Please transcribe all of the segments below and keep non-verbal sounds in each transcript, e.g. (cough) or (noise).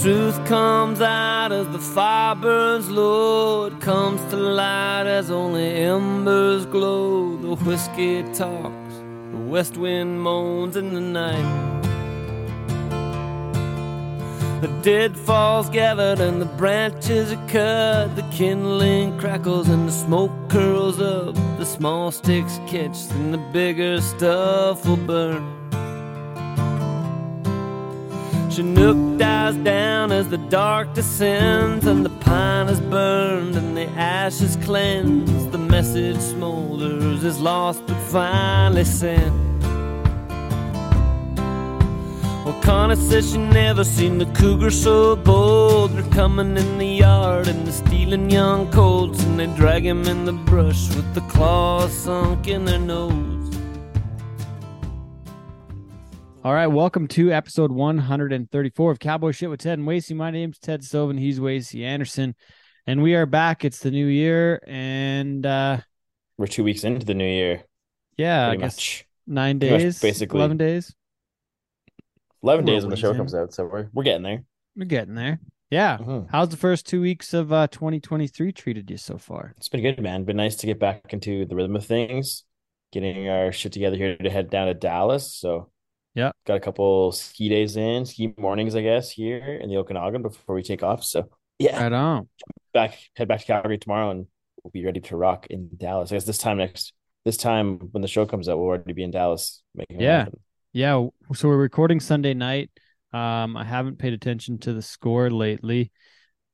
Truth comes out as the fire burns low. It comes to light as only embers glow. The whiskey talks, the west wind moans in the night. The dead falls gathered and the branches are cut. The kindling crackles and the smoke curls up. The small sticks catch and the bigger stuff will burn. Chinook dies down as the dark descends, and the pine is burned and the ashes cleansed. The message smolders, is lost but finally sent. Well, Connie says she never seen the cougar so bold. They're coming in the yard and they're stealing young colts, and they drag him in the brush with the claws sunk in their nose. All right, welcome to episode 134 of Cowboy Shit with Ted and Wasey. My name's Ted Stovin. He's Wasey Anderson, and we are back. It's the new year, and uh We're two weeks into the new year. yeah, I guess much. nine days, basically. eleven days. Eleven days when the show waiting. comes out, so we're we're getting there. We're getting there. Yeah. Mhm. How's the first two weeks of uh 2023 treated you so far? It's been good, man. Been nice to get back into the rhythm of things, getting our shit together here to head down to Dallas. So Yeah. got a couple ski days in, ski mornings, I guess, here in the Okanagan before we take off. So yeah, Right on. back head back to Calgary tomorrow, and we'll be ready to rock in Dallas. I guess this time next this time when the show comes out, we'll already be in Dallas making Yeah. happen. Yeah. So we're recording Sunday night. Um, I haven't paid attention to the score lately.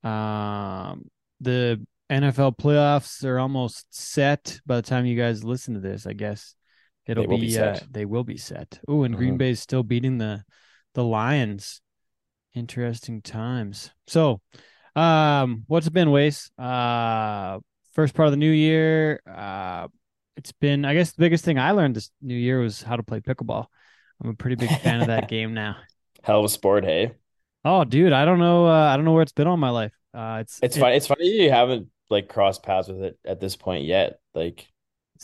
Um, the NFL playoffs are almost set by the time you guys listen to this. I guess it'll They will be uh, set. they will be set. Oh, and Green Mhm. Bay's still beating the the Lions. Interesting times. So, um, what's it been, Wace? Uh, first part of the new year. Uh, it's been. I guess the biggest thing I learned this new year was how to play pickleball. I'm a pretty big fan of that (laughs) game now. Hell of a sport, hey. Oh, dude, I don't know. Uh, I don't know where it's been all my life. Uh, it's It's it- funny. It's funny you haven't like crossed paths with it at this point yet. Like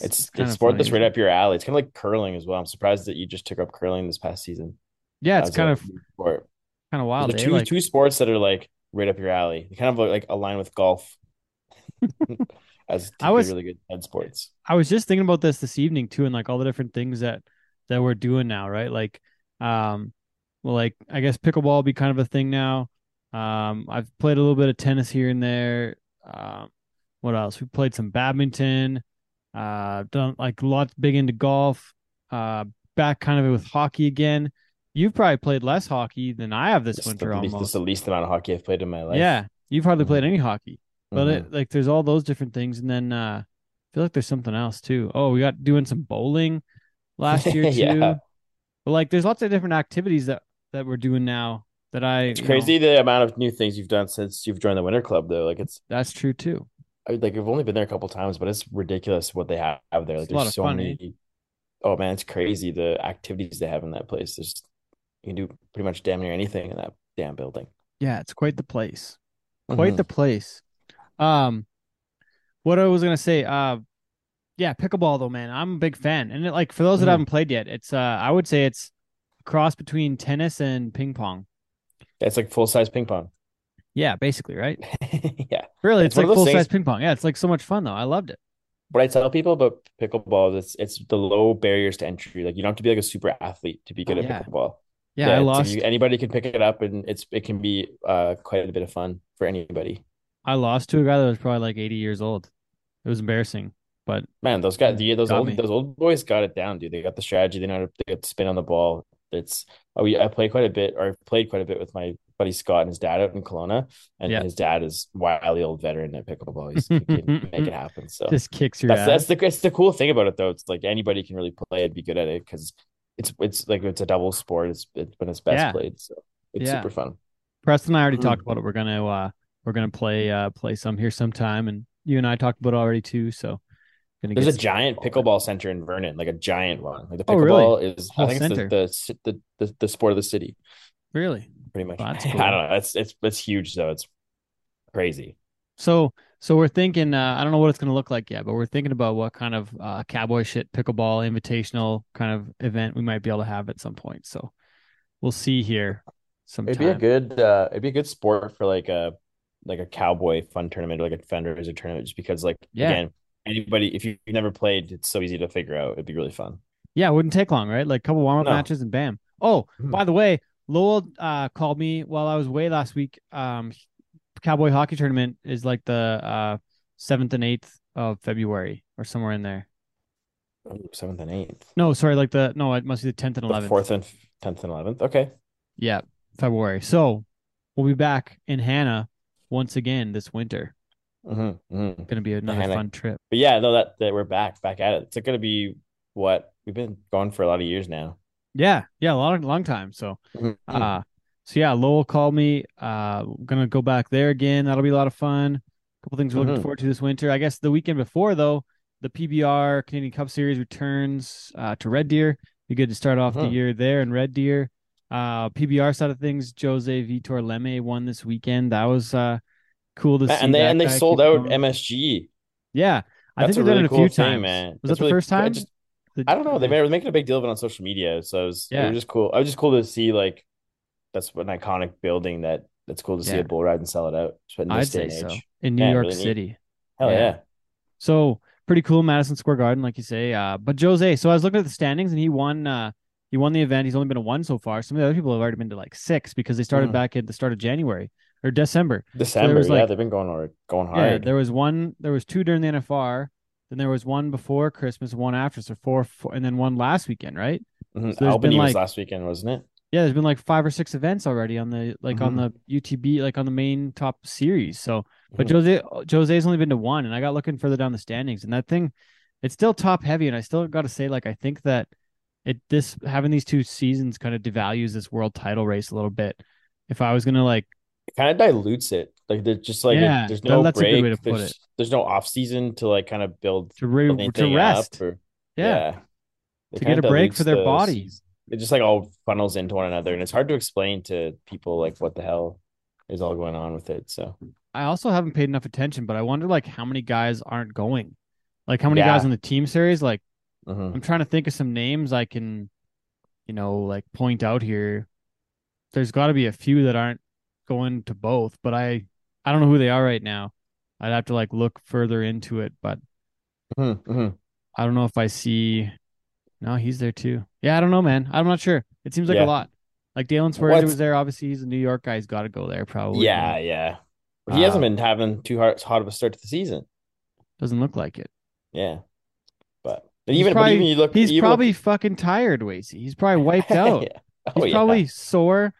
it's it's, kinda sport that's right up your alley. It's kind of like curling as well. I'm surprised that you just took up curling this past season. Yeah, it's kind of sport. kind of wild. Those eh? two Like, two sports that are like right up your alley. They kind of like align with golf (laughs) as I was- really good head sports. I was just thinking about this this evening too, and like all the different things that that we're doing now, right? Like, um, well, like I guess pickleball will be kind of a thing now. Um, I've played a little bit of tennis here and there. Um, what else? We played some badminton. Uh, done like lots big into golf. Uh, back kind of with hockey again. You've probably played less hockey than I have this It's winter the least, almost. it's the least amount of hockey I've played in my life. Yeah, you've hardly Mhm. played any hockey, but Mhm. it, like there's all those different things, and then uh, I feel like there's something else too. Oh, we got doing some bowling last year (laughs) too. Yeah. But like, there's lots of different activities that that we're doing now that I. It's you know, crazy the amount of new things you've done since you've joined the Winter Club, though. Like it's that's true too. I like I've only been there a couple times, but it's ridiculous what they have there. Like It's there's so fun, eh? many. Oh man, it's crazy the activities they have in that place. There's you can do pretty much damn near anything in that damn building. Yeah, it's quite the place. Quite Mhm. the place. Um, what I was gonna say. Uh, yeah, pickleball though, man. I'm a big fan, and it, like for those that Mhm. haven't played yet, it's uh, I would say it's a cross between tennis and ping pong. It's like full size ping pong. Yeah, basically, right? (laughs) yeah. Really, It's it's, like full size ping pong. Yeah, it's like so much fun though. I loved it. What I tell people about pickleball is it's it's the low barriers to entry. Like you don't have to be like a super athlete to be good at Yeah. pickleball. Yeah, I lost. you- anybody can pick it up, and it's it can be uh quite a bit of fun for anybody. I lost to a guy that was probably like 80 years old. It was embarrassing, but Man, those guys, the, those old me. those old boys got it down, dude. They got the strategy. They know how to, they got the spin on the ball. It's oh, we I play quite a bit, or I've played quite a bit with my buddy Scott and his dad out in Kelowna, and Yeah. his dad is wily old veteran at pickleball. He's he can (laughs) make it happen. So just kicks your that's ass. that's the that's the cool thing about it, though. It's like anybody can really play it, be good at it, because it's it's like it's a double sport. It's it's when it's best Yeah. played, so it's Yeah. super fun. Preston and I already Mhm. (clears throat) talked about it. We're gonna uh we're gonna play uh play some here sometime, and you and I talked about it already too. So There's a giant pickleball center in Vernon, like a giant one. Like the Oh, really? pickleball is, Whole I think center. it's the, the the the sport of the city. really. Pretty much. Well, that's (laughs) I don't know. It's it's it's huge though. It's crazy. So so we're thinking. Uh, I don't know what it's gonna look like yet, but we're thinking about what kind of uh cowboy shit pickleball invitational kind of event we might be able to have at some point. So we'll see here. sometime. It'd be a good uh it'd be a good sport for like a like a cowboy fun tournament or like a fundraiser tournament just because like Yeah. again anybody if you've never played it's so easy to figure out it'd be really fun. Yeah, it wouldn't take long, right? Like a couple warm up No. matches and bam. Oh, Mhm. by the way, Lowell uh, called me while I was away last week. Um, Cowboy hockey tournament is like the uh seventh and eighth of February or somewhere in there. Seventh and eighth. No, sorry, like the no, it must be the tenth and eleventh. fourth and tenth and eleventh. Okay. Yeah, February. So we'll be back in Hanna once again this winter. Mm-hmm, mm-hmm. Going to be another Hanna. fun trip. But yeah, no, that, that we're back, back at it. It's gonna be what we've been going for a lot of years now. Yeah, yeah, a long, long time. So, Mhm. uh, so yeah, Lowell called me. Uh, gonna go back there again. That'll be a lot of fun. A couple things we're looking Mhm. forward to this winter. I guess the weekend before though, the PBR Canadian Cup Series returns uh, to Red Deer. Be good to start off the Mhm. year there in Red Deer. Uh, PBR side of things, Jose Vitor Leme won this weekend. That was uh cool to see. and they that and they sold out going. MSG. Yeah, I That's think they've done really it a cool few thing, times. man. Was That's that the really- first time? just- The- I don't know. They were making a big deal of it on social media, so it was, Yeah. it was just cool. It was just cool to see like that's an iconic building that that's cool to see Yeah. a bull ride and sell it out. In I'd day say so in New Yeah, York really neat. City. Hell Yeah. yeah. So pretty cool, Madison Square Garden, like you say. Uh, but Jose, so I was looking at the standings, and he won. Uh, he won the event. He's only been to one so far. Some of the other people have already been to like six because they started Mhm. back at the start of January or December. December, was, yeah, like- they've been going hard, going Yeah, hard. there was one. There was two during the NFR. Then there was one before Christmas, one after, so four, four and then one last weekend, right? Mhm. so there's been, Albany was like- last weekend, wasn't it? Yeah, there's been like five or six events already on the like on Mhm. the UTB, like on the main top series. So, but Mhm. Jose Jose's only been to one, and I got looking further down the standings, and that thing, it's still top heavy, and I still got to say, like, I think that it this having these two seasons kind of devalues this world title race a little bit. If I was gonna like, It kind of dilutes it. Like there's just like Yeah, there's no that's a good break. way to put there's, it. there's no off season to like kind of build to re- to rest, or yeah, It To get a break for their the body. season. It just like all funnels into one another, and it's hard to explain to people like what the hell is all going on with it. So I also haven't paid enough attention, but I wonder like how many guys aren't going, like how many Yeah. guys on the team series, like. mhm. I'm trying to think of some names I can, you know, like point out here. There's got to be a few that aren't going to both, but I I don't know who they are right now. I'd have to like look further into it, but Mhm, mhm. I don't know if I see. No, he's there too. Yeah, I don't know, man. I'm not sure. It seems like Yeah. a lot. Like Dalen What's- was there. Obviously, he's a New York guy. He's got to go there. Probably. yeah, yeah. But he hasn't Uh, been having too hard, hot of a start to the season. Doesn't look like it. Yeah, but but even probably- but even you look, He's probably look, fucking tired, Wasey. He's probably (laughs) wiped out. Yeah. Oh, He's yeah. probably sore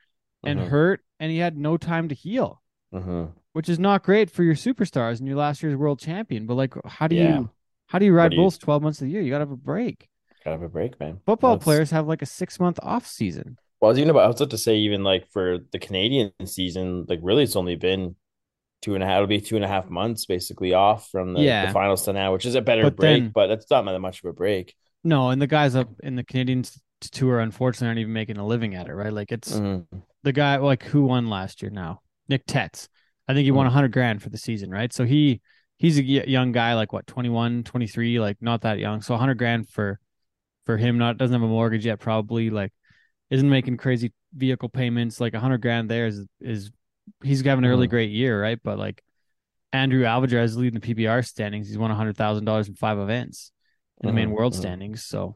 and Mhm, hurt, and he had no time to heal. mhm. Which is not great for your superstars and your last year's world champion. But like, how do Yeah. you how do you ride do you- bulls twelve months of the year? You gotta have a break. Gotta have a break, man. Football it's- players have like a six month off season. Well, I was even about, I was about to say even like for the Canadian season, like really it's only been two and a half, it'll be two and a half months basically off from the, Yeah. the finals to now, which is a better But break, then- but that's not that much of a break. No, and the guys up in the Canadian tour unfortunately aren't even making a living at it, right? Like it's Mhm. the guy like who won last year now, Nick Tetz. I think he won a hundred grand for the season, right? So he he's a young guy, like what 21, 23, like not that young. So a hundred grand for for him, not doesn't have a mortgage yet, probably like isn't making crazy vehicle payments. Like a hundred grand there is is he's having a really Mhm. great year, right? But like Andrew Alvarez is leading the PBR standings. He's won a hundred thousand dollars in five events in the main Mhm, world standings. So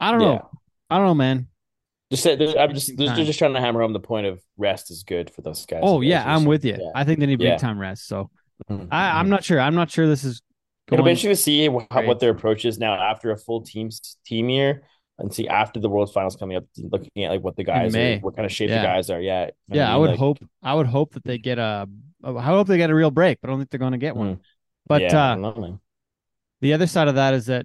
I don't Yeah. know. I don't know, man. Just I'm just, they're just trying to hammer home the point of rest is good for those guys. Oh yeah. I'm with you. Yeah. I think they need Yeah. big time rest. So Mhm, I, I'm mhm. not sure. I'm not sure this is It'll be interesting to see how, what their approach is now after a full team team year, and see after the World Finals coming up, looking at like what the guys are, what kind of shape Yeah. the guys are. Yeah, you know yeah, I mean? would Like, hope. I would hope that they get a. I hope they get a real break, but I don't think they're going to get one. Mhm. But yeah, uh, don't know, man. the other side of that is that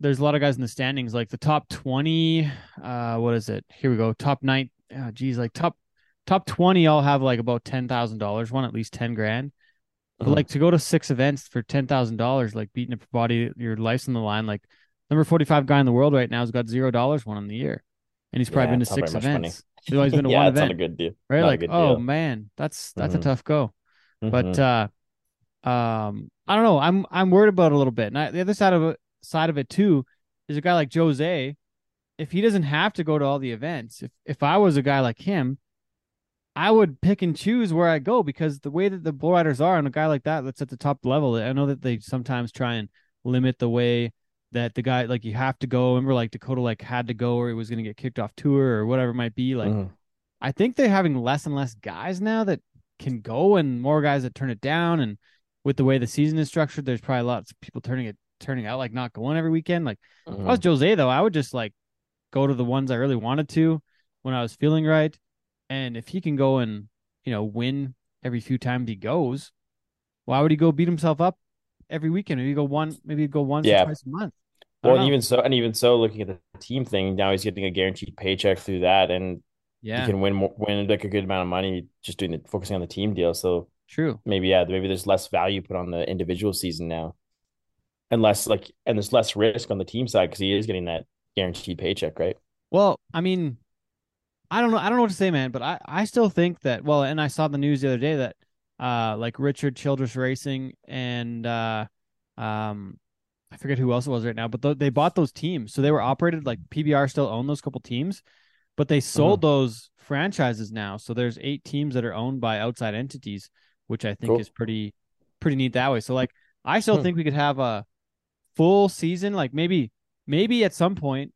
there's a lot of guys in the standings, like the top twenty. Uh, what is it? Here we go. Top nine. Oh, geez, like top top twenty all have like about ten thousand dollars. One at least ten grand. But Mhm. like to go to six events for ten thousand dollars, like beating up your body, your life's on the line. Like number forty five guy in the world right now has got zero dollars won in the year, and he's probably Yeah, been to it's not very six events. He's always been to (laughs) yeah, one it's not event, a good deal. right? not Like, oh deal. man, that's that's a Mhm. tough go. But Mhm. uh, um, I don't know. I'm I'm worried about it a little bit. And I, the other side of it, side of it too, is a guy like Jose. If he doesn't have to go to all the events, if if I was a guy like him, I would pick and choose where I go because the way that the bull riders are, and a guy like that that's at the top level, I know that they sometimes try and limit the way that the guy like you have to go. Remember, like Dakota like had to go or he was going to get kicked off tour or whatever it might be. Like, Mhm. I think they're having less and less guys now that can go, and more guys that turn it down. And with the way the season is structured, there's probably lots of people turning it turning out like not going every weekend. Like if I was Mhm. Jose though, I would just like go to the ones I really wanted to when I was feeling right. And if he can go and, you know, win every few times he goes, why would he go beat himself up every weekend? Maybe go one maybe go once Yeah. or twice a month. Well, and know. even so, and even so, looking at the team thing, now he's getting a guaranteed paycheck through that, and yeah, he can win more, win like a good amount of money just doing the focusing on the team deal. So true. maybe yeah, maybe there's less value put on the individual season now, and less like and there's less risk on the team side because he is getting that guaranteed paycheck, right? Well, I mean, I don't know. I don't know what to say, man. But I, I still think that. Well, and I saw the news the other day that, uh, like Richard Childress Racing and uh, um, I forget who else it was right now, but th- they bought those teams, so they were operated like PBR still owned those couple teams, but they sold those franchises now. So there's eight teams that are owned by outside entities, which I think Cool. is pretty pretty neat that way. So like, I still Hmm. think we could have a full season, like maybe maybe at some point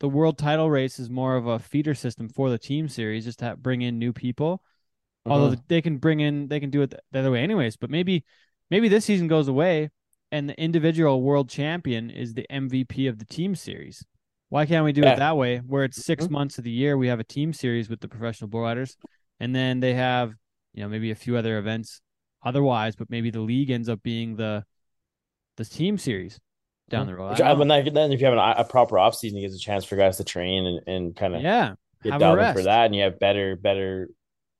the world title race is more of a feeder system for the team series just to bring in new people although they can bring in they can do it the other way anyways but maybe maybe this season goes away and the individual world champion is the mvp of the team series why can't we do Yeah. it that way where it's 6 Mhm. months of the year we have a team series with the professional bull riders and then they have you know maybe a few other events otherwise but maybe the league ends up being the the team series down the road Which, I I mean, like, then if you have an, a proper off season, it gives a chance for guys to train and, and kind of yeah get dialed for that, and you have better better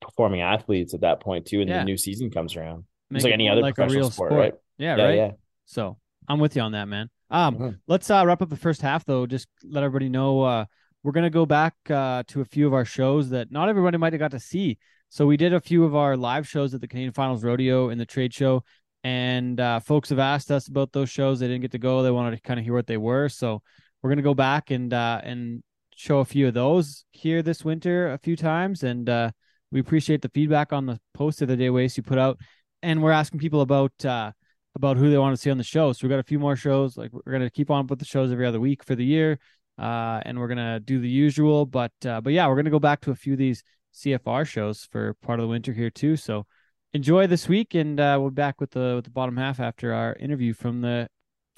performing athletes at that point too, and Yeah. the new season comes around. Make It's like any other like professional sport, sport. right? yeah, Yeah, right yeah. So I'm with you on that, man. Um, Mhm. let's uh, wrap up the first half though. Just let everybody know uh, we're gonna go back uh, to a few of our shows that not everybody might have got to see. So we did a few of our live shows at the Canadian Finals Rodeo in the trade show, and uh, folks have asked us about those shows. They didn't get to go. They wanted to kind of hear what they were. So we're gonna go back and uh, and show a few of those here this winter a few times, and uh, we appreciate the feedback on the post of the day waste you put out, and we're asking people about. Uh, about who they want to see on the show. So we've got a few more shows. Like we're gonna keep on with the shows every other week for the year, uh, and we're gonna do the usual. But uh, but yeah, we're gonna go back to a few of these CFR shows for part of the winter here too. So enjoy this week, and uh, we'll be back with the with the bottom half after our interview from the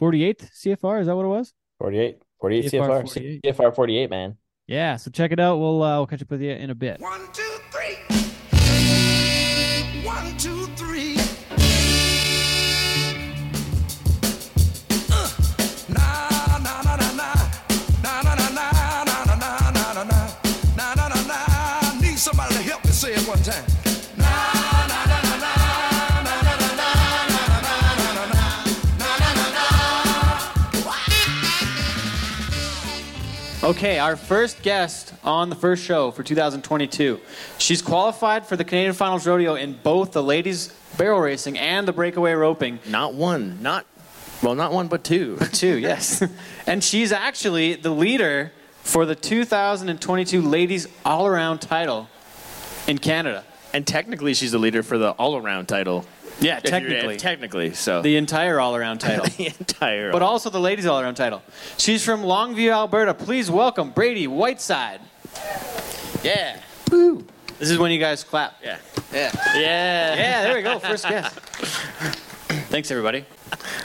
48th CFR. Is that what it was? 48, 48 CFR, CFR 48. CFR 48, man. Yeah, so check it out. We'll uh, we'll catch up with you in a bit. One, two, three. One, two, three. Somebody to help me say it one time. Okay, our first guest on the first show for 2022. She's qualified for the Canadian Finals Rodeo in both the ladies barrel racing and the breakaway roping. Not one, not well, not one, but two. Two, (laughs) yes. and she's actually the leader for the 2022 ladies all around title in Canada. And technically, she's the leader for the all-around title. Yeah, technically. technically, so The entire all around title. (laughs) the entire. but also the ladies all around title. She's from Longview, Alberta. Please welcome Brady Whiteside. yeah, This is when you guys clap. yeah, yeah, yeah. Yeah, there we go. First (laughs) guess. Thanks, everybody.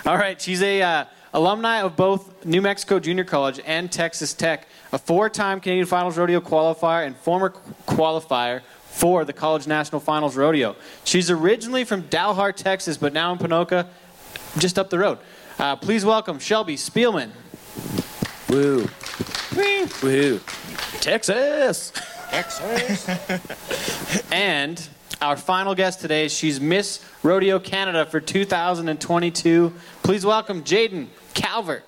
All right, she's a uh, alumni of both New Mexico Junior College and Texas Tech, a four-time Canadian Finals Rodeo qualifier and former qualifier for the College National Finals Rodeo. She's originally from Dalhart, Texas, but now in Ponoka, just up the road. Uh, please welcome Shelby Spielman. Woo, woo, Texas. Texas. (laughs) and our final guest today, she's Miss Rodeo Canada for 2022. Please welcome Jaden Calvert.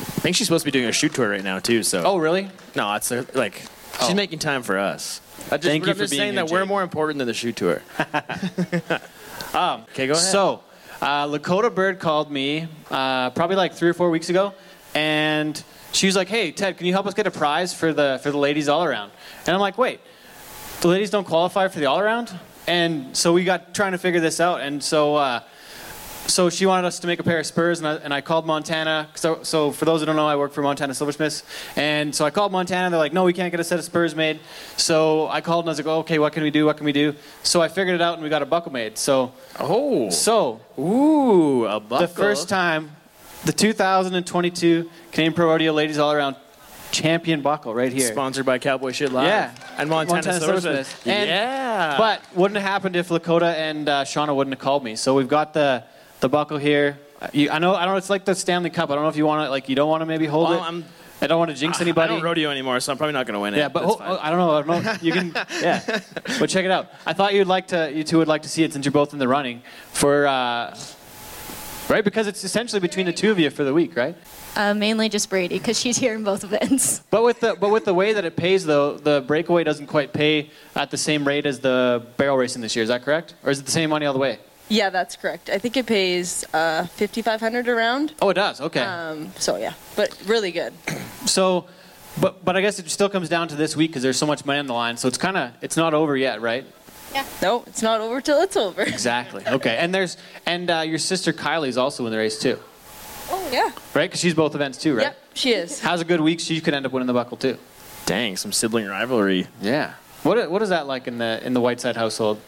I think she's supposed to be doing a shoot tour right now too. So Oh, really? no, it's uh, like she's Oh. making time for us. I just, Thank you I'm for just being saying here, that we're Jake. more important than the shoot tour. (laughs) (laughs) um, okay, go ahead. So, uh, Lakota Bird called me uh, probably like three or four weeks ago, and she was like, "Hey, Ted, can you help us get a prize for the for the ladies all around?" And I'm like, "Wait, the ladies don't qualify for the all around, and so we got trying to figure this out, and so. Uh, so she wanted us to make a pair of spurs, and I, and I called Montana. So, so for those who don't know, I work for Montana Silversmiths, and so I called Montana. They're like, "No, we can't get a set of spurs made." So I called and I was like, oh, "Okay, what can we do? What can we do?" So I figured it out, and we got a buckle made. So, Oh. so Ooh, a buckle. the first time, the 2022 Canadian Pro Rodeo Ladies All Around Champion buckle right here. Sponsored by Cowboy Shit Live. Yeah. And Montana, Montana Silversmith. And- yeah. But wouldn't have happened if Lakota and uh, Shauna wouldn't have called me. So we've got the the buckle here. Uh, You, I know. I don't know. It's like the Stanley Cup. I don't know if you want to like. You don't want to maybe hold Well, it. I'm- I don't want to jinx anybody. I don't rodeo anymore, so I'm probably not going to win it. yeah, but That's ho- oh, I don't know. I don't know. You can. (laughs) Yeah, but check it out. I thought you'd like to. You two would like to see it since you're both in the running for. Uh, right, because it's essentially between the two of you for the week, right? Uh, mainly just Brady because she's here in both events. (laughs) But with the but with the way that it pays though, the breakaway doesn't quite pay at the same rate as the barrel racing this year. Is that correct? Or is it the same money all the way? Yeah, that's correct. I think it pays uh, 5500 around. Oh, it does. Okay. Um, so yeah, but really good. (clears throat) So, but but I guess it still comes down to this week because there's so much money on the line. So it's kind of it's not over yet, right? Yeah. No, it's not over till it's over. (laughs) Exactly. Okay. And there's and uh, your sister Kylie's also in the race too, Oh yeah. right? Because she's both events too, right? Yep, she is. Has a good week. She could end up winning the buckle too. Dang, some sibling rivalry. Yeah. What what is that like in the in the Whiteside household?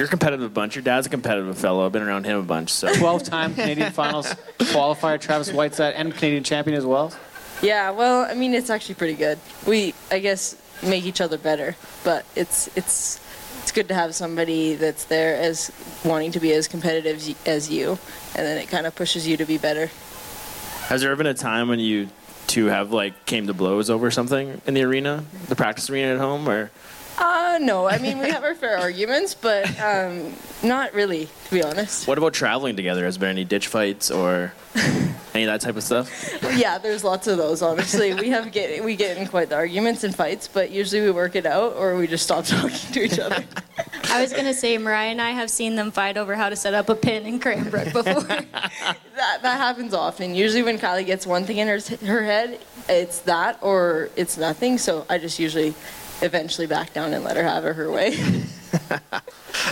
You're a competitive bunch. Your dad's a competitive fellow. I've been around him a bunch, so. 12 time Canadian finals (laughs) qualifier, Travis Whiteside, and Canadian champion as well. Yeah, well, I mean, it's actually pretty good. We, I guess, make each other better, but it's it's it's good to have somebody that's there as wanting to be as competitive as as you, and then it kind of pushes you to be better. Has there ever been a time when you two have like came to blows over something in the arena, the practice arena at home, or Uh, no, I mean we have our fair arguments, but um, not really, to be honest. what about traveling together? Has there been any ditch fights or (laughs) any of that type of stuff? Yeah, there's lots of those. Honestly, we have get we get in quite the arguments and fights, but usually we work it out or we just stop (laughs) talking to each other. I was gonna say Mariah and I have seen them fight over how to set up a pin in Cranbrook before. (laughs) that that happens often. Usually when Kylie gets one thing in her her head, it's that or it's nothing. So I just usually eventually back down and let her have it her way. (laughs)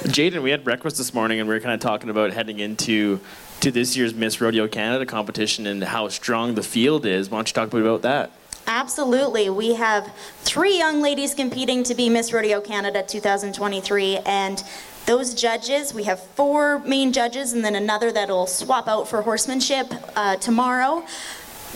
Jaden, we had breakfast this morning and we were kind of talking about heading into to this year's Miss Rodeo Canada competition and how strong the field is. Why don't you talk a bit about that? Absolutely. We have three young ladies competing to be Miss Rodeo Canada 2023, and those judges, we have four main judges and then another that'll swap out for horsemanship uh, tomorrow.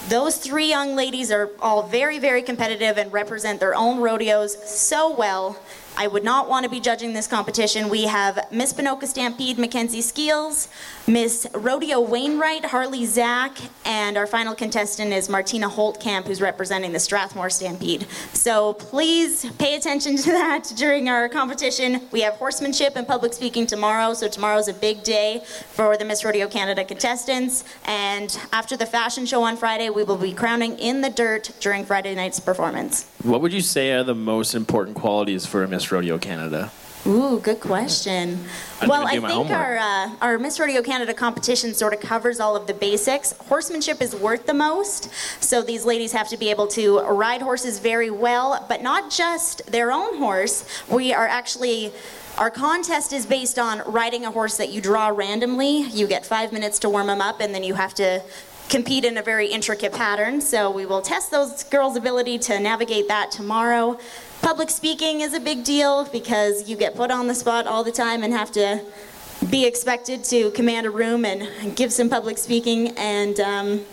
Those three young ladies are all very, very competitive and represent their own rodeos so well. I would not want to be judging this competition. We have Miss Ponoka Stampede Mackenzie Skeels, Miss Rodeo Wainwright Harley Zach, and our final contestant is Martina Holtkamp, who's representing the Strathmore Stampede. So please pay attention to that during our competition. We have horsemanship and public speaking tomorrow, so tomorrow's a big day for the Miss Rodeo Canada contestants. And after the fashion show on Friday, we will be crowning in the dirt during Friday night's performance. What would you say are the most important qualities for a Miss Rodeo Canada? Ooh, good question. I well, I think homework. our uh, our Miss Rodeo Canada competition sort of covers all of the basics. Horsemanship is worth the most, so these ladies have to be able to ride horses very well, but not just their own horse. We are actually our contest is based on riding a horse that you draw randomly. You get five minutes to warm them up, and then you have to compete in a very intricate pattern. So we will test those girls' ability to navigate that tomorrow. Public speaking is a big deal because you get put on the spot all the time and have to be expected to command a room and give some public speaking and um,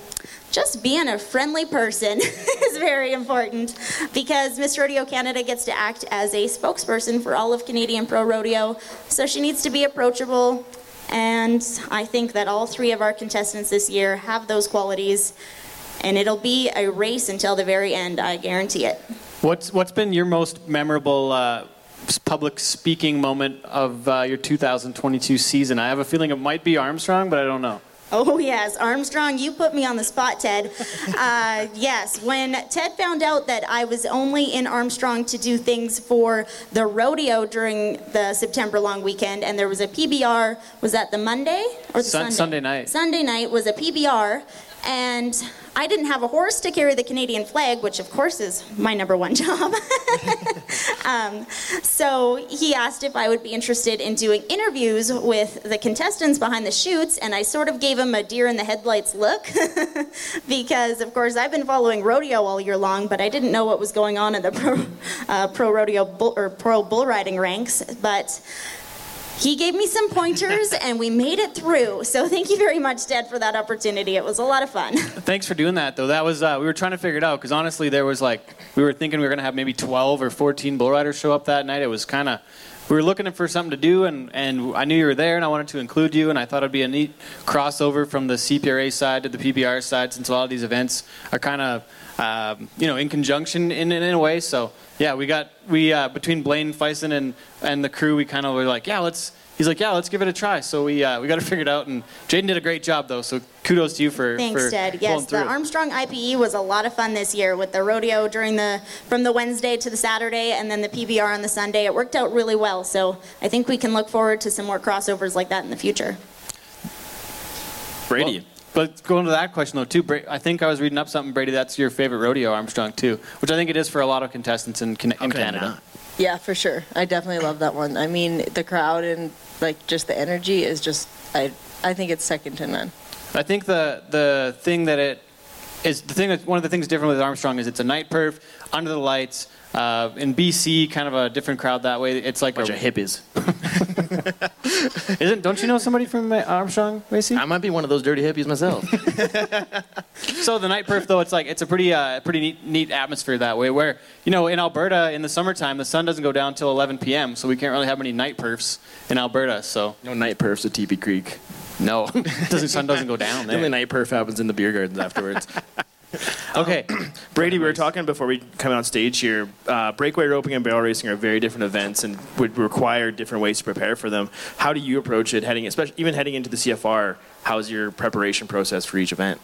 just being a friendly person (laughs) is very important because Miss Rodeo Canada gets to act as a spokesperson for all of Canadian Pro Rodeo. So she needs to be approachable, and I think that all three of our contestants this year have those qualities, and it'll be a race until the very end, I guarantee it. What's what's been your most memorable uh, public speaking moment of uh, your 2022 season? I have a feeling it might be Armstrong, but I don't know. Oh, yes, Armstrong, you put me on the spot, Ted. (laughs) Uh, yes, when Ted found out that I was only in Armstrong to do things for the rodeo during the September long weekend, and there was a PBR, was that the Monday or the Sun- Sunday? Sunday night. Sunday night was a PBR, And I didn't have a horse to carry the Canadian flag, which of course is my number one (laughs) job. (laughs) um, so he asked if I would be interested in doing interviews with the contestants behind the chutes, and I sort of gave him a deer in the headlights look (laughs) because, of course, I've been following rodeo all year long, but I didn't know what was going on in the pro, uh, pro rodeo bull, or pro bull riding ranks. But he gave me some pointers and we made it through. So thank you very much, Dad, for that opportunity. It was a lot of fun. (laughs) Thanks for doing that, though. That was uh, we were trying to figure it out because honestly, there was like we were thinking we were gonna have maybe 12 or 14 bull riders show up that night. It was kind of we were looking for something to do, and and I knew you were there, and I wanted to include you, and I thought it'd be a neat crossover from the CPRA side to the PBR side, since a lot of these events are kind of um, you know in conjunction in, in, in a way. So yeah, we got we uh, between Blaine Feisen and and the crew, we kind of were like, yeah, let's he's like, yeah, let's give it a try. So we uh, we got to figure it out, and Jaden did a great job though. So kudos to you for Thanks, for Dad. Yes, the. Armstrong IPE was a lot of fun this year with the rodeo during the from the Wednesday to the Saturday, and then the PBR on the Sunday. It worked out really well. So I think we can look forward to some more crossovers like that in the future. Brady. But going to that question though too, Bra- I think I was reading up something, Brady. That's your favorite rodeo, Armstrong too, which I think it is for a lot of contestants in, Can- in Okay, Canada. now. Yeah, for sure. I definitely love that one. I mean, the crowd and like just the energy is just I I think it's second to none. I think the the thing that it is the thing that one of the things different with Armstrong is it's a night perf under the lights. Uh, in BC, kind of a different crowd that way. It's like Bunch a of hippies. (laughs) (laughs) Isn't? Don't you know somebody from uh, Armstrong, Macy? I might be one of those dirty hippies myself. (laughs) So the night perf though, it's like it's a pretty uh, pretty neat, neat atmosphere that way. Where you know in Alberta in the summertime the sun doesn't go down till 11 p.m. So we can't really have any night perfs in Alberta. So no night perfs at Teepee Creek. no, (laughs) doesn't sun doesn't go down The only night perf happens in the beer gardens afterwards. (laughs) Okay, Brady, we were talking before we come on stage here. Uh, breakaway roping and barrel racing are very different events and would require different ways to prepare for them. How do you approach it, heading, especially even heading into the CFR? How's your preparation process for each event?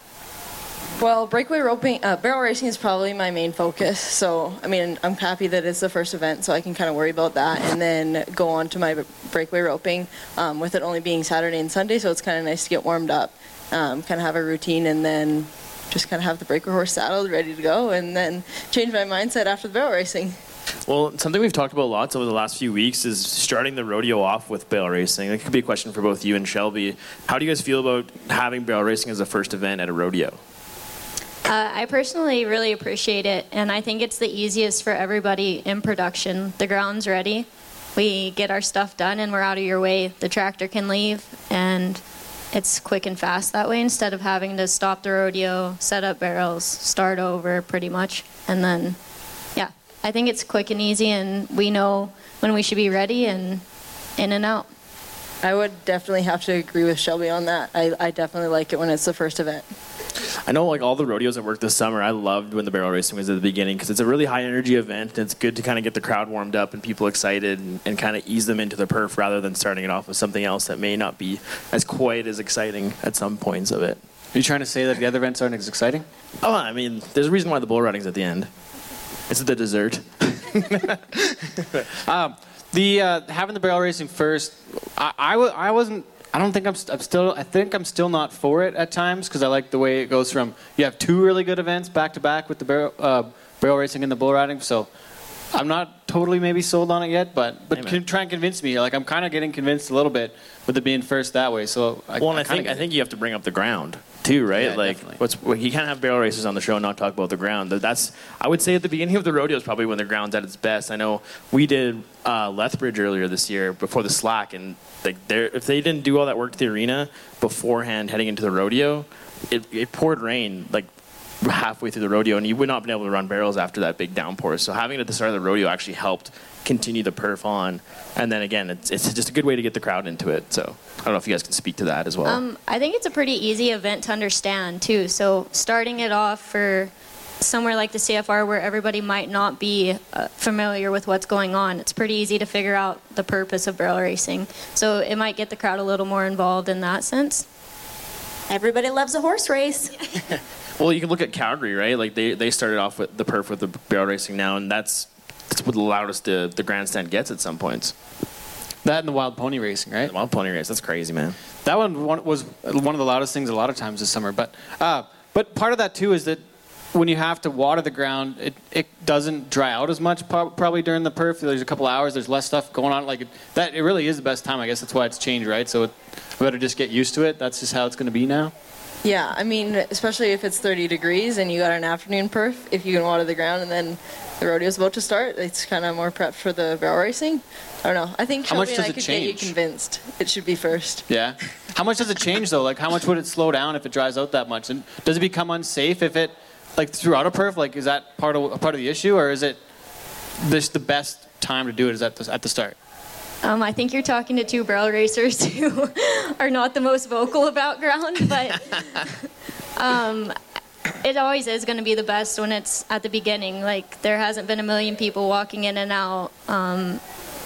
Well, breakaway roping, uh, barrel racing is probably my main focus. So, I mean, I'm happy that it's the first event, so I can kind of worry about that, and then go on to my breakaway roping. Um, with it only being Saturday and Sunday, so it's kind of nice to get warmed up, um, kind of have a routine, and then just kind of have the breaker horse saddled, ready to go, and then change my mindset after the barrel racing. Well, something we've talked about lots over the last few weeks is starting the rodeo off with barrel racing. It could be a question for both you and Shelby. How do you guys feel about having barrel racing as the first event at a rodeo? Uh, I personally really appreciate it, and I think it's the easiest for everybody in production. The ground's ready, we get our stuff done, and we're out of your way. The tractor can leave, and it's quick and fast that way instead of having to stop the rodeo, set up barrels, start over pretty much, and then, yeah, I think it's quick and easy, and we know when we should be ready and in and out. I would definitely have to agree with Shelby on that. I, I definitely like it when it's the first event. I know, like all the rodeos that worked this summer, I loved when the barrel racing was at the beginning because it's a really high energy event. And it's good to kind of get the crowd warmed up and people excited and, and kind of ease them into the perf rather than starting it off with something else that may not be as quite as exciting at some points of it. are you trying to say that the other events aren't as exciting? Oh, I mean, there's a reason why the bull riding's at the end. It's the dessert. (laughs) Um, the uh, having the barrel racing first, I, I, w- I wasn't. I don't think I'm, st- I'm still. I think I'm still not for it at times because I like the way it goes from you have two really good events back to back with the barrel uh, barrel racing and the bull riding. So I'm not totally maybe sold on it yet, but but Amen. can try and convince me. Like I'm kind of getting convinced a little bit with it being first that way. So I, well, and I, think I think you have to bring up the ground too, right? Yeah, like, definitely. what's well, you can't have barrel races on the show and not talk about the ground. That's I would say at the beginning of the rodeo is probably when the ground's at its best. I know we did uh, Lethbridge earlier this year before the slack, and like there, if they didn't do all that work to the arena beforehand heading into the rodeo, it, it poured rain like halfway through the rodeo, and you would not have been able to run barrels after that big downpour. So having it at the start of the rodeo actually helped continue the perf on, and then again, it's it's just a good way to get the crowd into it. So I don't know if you guys can speak to that as well. Um, I think it's a pretty easy event to understand too. So starting it off for somewhere like the CFR where everybody might not be uh, familiar with what's going on, it's pretty easy to figure out the purpose of barrel racing. So it might get the crowd a little more involved in that sense. Everybody loves a horse race. (laughs) Well, you can look at Calgary, right? Like they, they started off with the perf with the barrel racing now, and that's that's what the loudest the, the grandstand gets at some points. that and the wild pony racing, right? The Wild Pony Race, that's crazy, man. That one, one was one of the loudest things a lot of times this summer. But uh, But part of that too is that when you have to water the ground, it, it doesn't dry out as much probably during the perf. There's a couple hours, there's less stuff going on. Like it, that, it really is the best time. I guess that's why it's changed, right? So it, we better just get used to it. That's just how it's going to be now. Yeah, I mean, especially if it's 30 degrees and you got an afternoon perf, if you can water the ground and then the rodeo's about to start, it's kind of more prep for the barrel racing. I don't know. I think How much Shelby and does I it could get you change? convinced it should be first. Yeah. How much does it change though? Like how much would it slow down if it dries out that much? And does it become unsafe if it like throughout a perf? Like is that part of part of the issue, or is it this the best time to do it is at the, at the start? Um, I think you're talking to two barrel racers (laughs) who are not the most vocal about ground, but (laughs) um, it always is going to be the best when it's at the beginning. Like there hasn't been a million people walking in and out, um,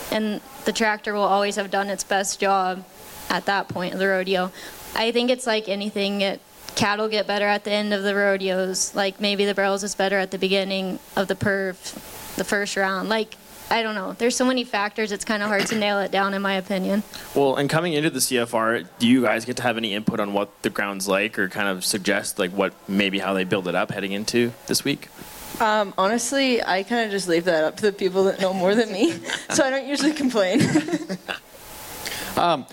and the tractor will always have done its best job at that point of the rodeo. I think it's like anything. It, cattle get better at the end of the rodeos. Like maybe the barrels is better at the beginning of the perf, the first round. Like I don't know. There's so many factors. It's kind of hard to nail it down, in my opinion. Well, and coming into the CFR, do you guys get to have any input on what the ground's like, or kind of suggest like what maybe how they build it up heading into this week? Um, honestly, I kind of just leave that up to the people that know more than me, (laughs) so I don't usually complain. (laughs) Um,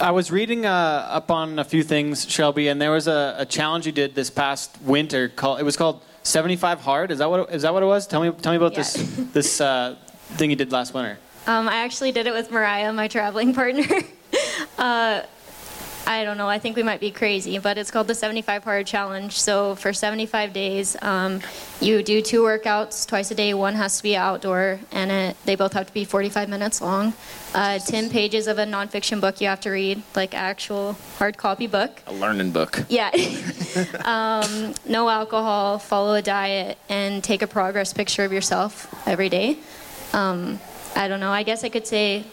I was reading uh, up on a few things, Shelby, and there was a, a challenge you did this past winter. Called it was called 75 hard. Is that what it, is that what it was? Tell me tell me about this this uh, thing you did last winter. Um, I actually did it with Mariah, my traveling (laughs) partner. uh, I don't know. I think we might be crazy, but it's called the 75 Hard Challenge. So for 75 days, um, you do two workouts twice a day. One has to be outdoor, and it, they both have to be 45 minutes long. Uh, 10 pages of a nonfiction book you have to read, like actual hard copy book. A learning book. Yeah. (laughs) um, no alcohol, follow a diet, and take a progress picture of yourself every day. Um, I don't know. I guess I could say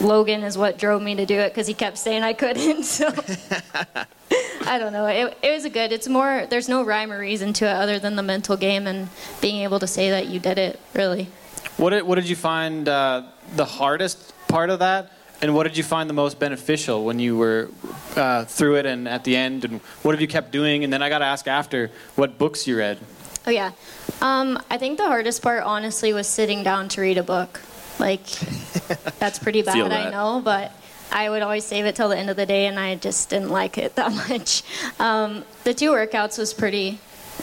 Logan is what drove me to do it because he kept saying I couldn't. (laughs) So (laughs) I don't know. It, it was a good. It's more. There's no rhyme or reason to it other than the mental game and being able to say that you did it. Really. What did, what did you find uh, the hardest part of that, and what did you find the most beneficial when you were uh, through it and at the end, and what have you kept doing? And then I got to ask after what books you read. Oh yeah. Um, I think the hardest part, honestly, was sitting down to read a book. Like, (laughs) that's pretty bad, Feel I that. know, but I would always save it till the end of the day, and I just didn't like it (laughs) that much. Um, the two workouts was pretty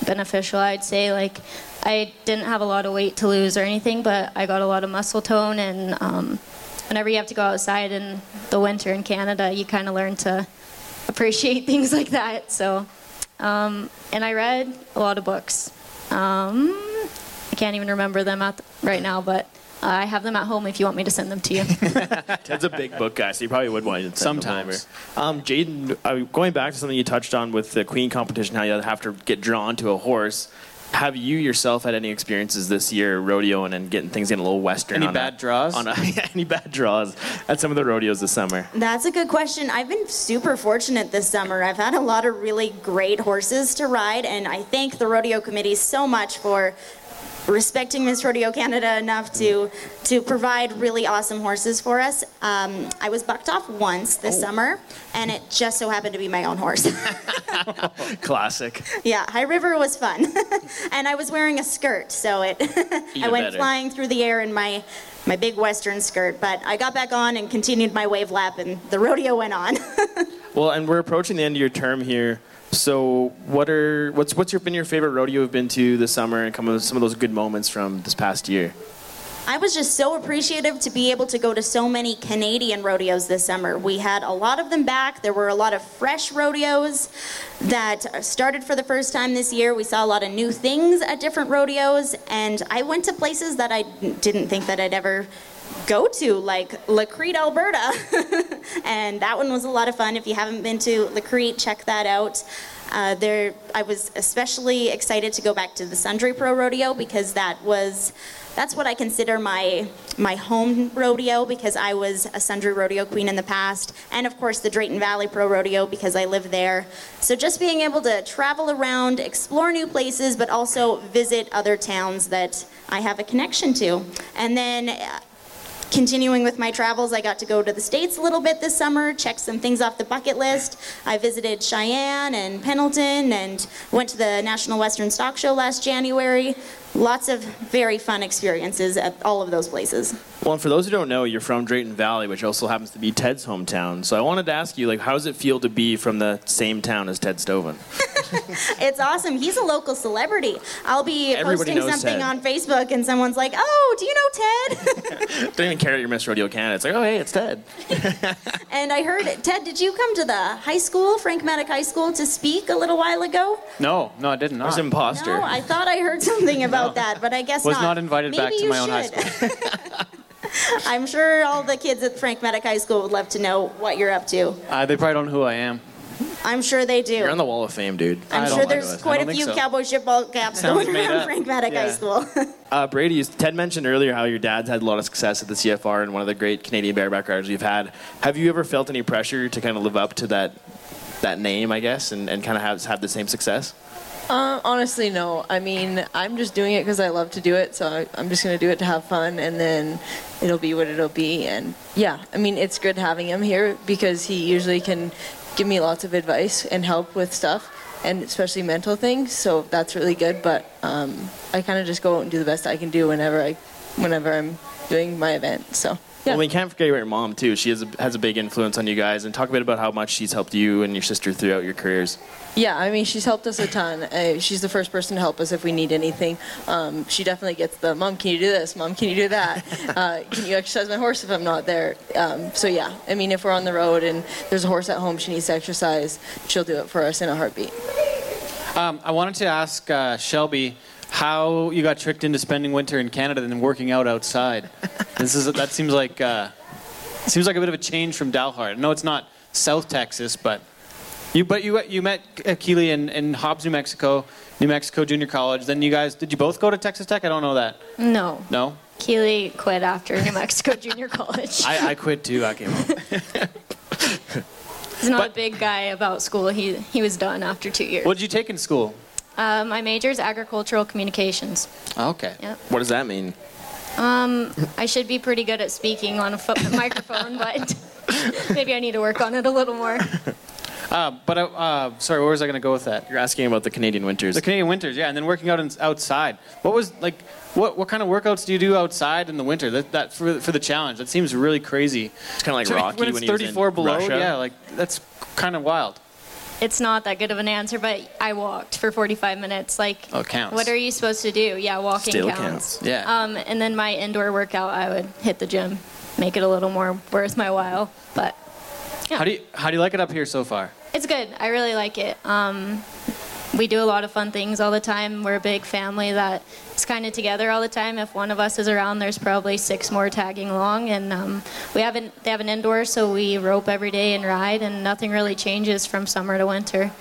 beneficial, I'd say. Like, I didn't have a lot of weight to lose or anything, but I got a lot of muscle tone, and um, whenever you have to go outside in the winter in Canada, you kind of learn to appreciate (laughs) things like that. So, um, and I read a lot of books. Um, I can't even remember them at right now, but uh, I have them at home if you want me to send them to you. (laughs) Ted's a big book guy, so you probably would want to send Sometimes. them over. Um, Jaden, uh, going back to something you touched on with the Queen competition, how you have to get drawn to a horse. Have you yourself had any experiences this year rodeoing and getting things getting a little western? Any on bad a, draws? On a, (laughs) any bad draws at some of the rodeos this summer? That's a good question. I've been super fortunate this summer. I've had a lot of really great horses to ride, and I thank the rodeo committee so much for respecting Miss Rodeo Canada enough to to provide really awesome horses for us. Um, I was bucked off once this summer, and it just so happened to be my own horse. (laughs) Classic. yeah, High River was fun, (laughs) and I was wearing a skirt, so it (laughs) I Even went better. flying through the air in my my big western skirt. But I got back on and continued my wave lap, and the rodeo went on. Well, and we're approaching the end of your term here. So, what are what's what's your been your favorite rodeo you've been to this summer, and come with some of those good moments from this past year? I was just so appreciative to be able to go to so many Canadian rodeos this summer. We had a lot of them back. There were a lot of fresh rodeos that started for the first time this year. We saw a lot of new things at different rodeos, and I went to places that I didn't think that I'd ever go to, like La Crete, Alberta. (laughs) and that one was a lot of fun. If you haven't been to La Crete, check that out. Uh, there, I was especially excited to go back to the Sundre Pro Rodeo because that was, that's what I consider my my home rodeo because I was a Sundre Rodeo queen in the past, and of course the Drayton Valley Pro Rodeo because I live there. So just being able to travel around, explore new places, but also visit other towns that I have a connection to, and then. Continuing with my travels, I got to go to the States a little bit this summer, check some things off the bucket list. I visited Cheyenne and Pendleton and went to the National Western Stock Show last January. Lots of very fun experiences at all of those places. Well, and for those who don't know, you're from Drayton Valley, which also happens to be Ted's hometown. So I wanted to ask you, like, how does it feel to be from the same town as Ted Stovin? (laughs) It's awesome. He's a local celebrity. I'll be Everybody posting something Ted. on Facebook and someone's like, oh, do you know Ted? (laughs) (laughs) don't even care that you're Miss Rodeo Canada. It's like, oh, hey, it's Ted. and I heard, Ted, did you come to the high school, Frank Maddock High School, to speak a little while ago? No, no, I did not. Where's imposter? No, I thought I heard something about that, but I guess Was not. not invited back to you my own high should. (laughs) I'm sure all the kids at Frank Maddock High School would love to know what you're up to. Uh, they probably don't know who I am. I'm sure they do. You're on the Wall of Fame, dude. I'm I sure don't- there's I quite a don't few think so. cowboy football caps Sounds going made around up. Frank Maddock High Yeah. School. (laughs) Uh, Brady, you- Ted mentioned earlier how your dad's had a lot of success at the CFR and one of the great Canadian bareback riders we've had. Have you ever felt any pressure to kind of live up to that that name, I guess, and, and kind of have, have the same success? Uh, honestly, no. I mean, I'm just doing it because I love to do it, so I, I'm just going to do it to have fun, and then it'll be what it'll be. And yeah, I mean, it's good having him here because he usually can give me lots of advice and help with stuff, and especially mental things. So that's really good. But um, I kind of just go out and do the best I can do whenever I, whenever I'm doing my event. So. Yeah. Well, we can't forget about your mom too. She has a, has a big influence on you guys, and talk a bit about how much she's helped you and your sister throughout your careers. Yeah, I mean, she's helped us a ton. Uh, she's the first person to help us if we need anything. Um, she definitely gets the, Mom, can you do this? Mom, can you do that? (laughs) Uh, can you exercise my horse if I'm not there? Um, so, yeah, I mean, if we're on the road and there's a horse at home she needs to exercise, she'll do it for us in a heartbeat. Um, I wanted to ask uh, Shelby how you got tricked into spending winter in Canada and then working out outside. this is that seems like uh, seems like a bit of a change from Dalhart. No, it's not South Texas, but you but you you met Keely in, in Hobbs, New Mexico, New Mexico Junior College. Then you guys did you both go to Texas Tech? I don't know that. No. No, Keely quit after New Mexico Junior College. (laughs) I, I quit too. I came home. He's not but- a big guy about school. He he was done after two years. What did you take in school? Uh, my major is agricultural communications. Okay. Yep. What does that mean? Um, I should be pretty good at speaking on a fo- microphone, but (laughs) maybe I need to work on it a little more. (laughs) Uh, but uh, uh, sorry, where was I going to go with that? You're asking about the Canadian winters. The Canadian winters, yeah, and then working out in, outside. What was like? What what kind of workouts do you do outside in the winter? That that for for the challenge. That seems really crazy. It's kind of like To- Rocky when it's when he was in 34 below. Russia. Yeah, like that's kind of wild. It's not that good of an answer, but I walked for 45 minutes. Like, Oh, counts. what are you supposed to do? Yeah, walking Still counts. counts. Yeah. Um, and then my indoor workout, I would hit the gym, make it a little more worth my while. But yeah. How do you how do you like it up here so far? It's good. I really like it. Um, we do a lot of fun things all the time. We're a big family that is kind of together all the time. If one of us is around, there's probably six more tagging along. And um, we have an, they have an indoor, so we rope every day and ride, and nothing really changes from summer to winter.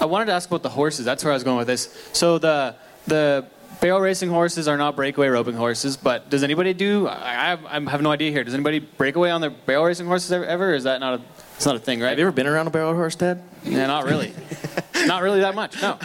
I wanted to ask about the horses. That's where I was going with this. So the the barrel racing horses are not breakaway roping horses, but does anybody do? I, have, I have no idea here. Does anybody breakaway on their barrel racing horses ever? ever? Is that not a? It's not a thing, right? Have you ever been around a barrel horse, Ted? Yeah, not really. (laughs) not really that much. No.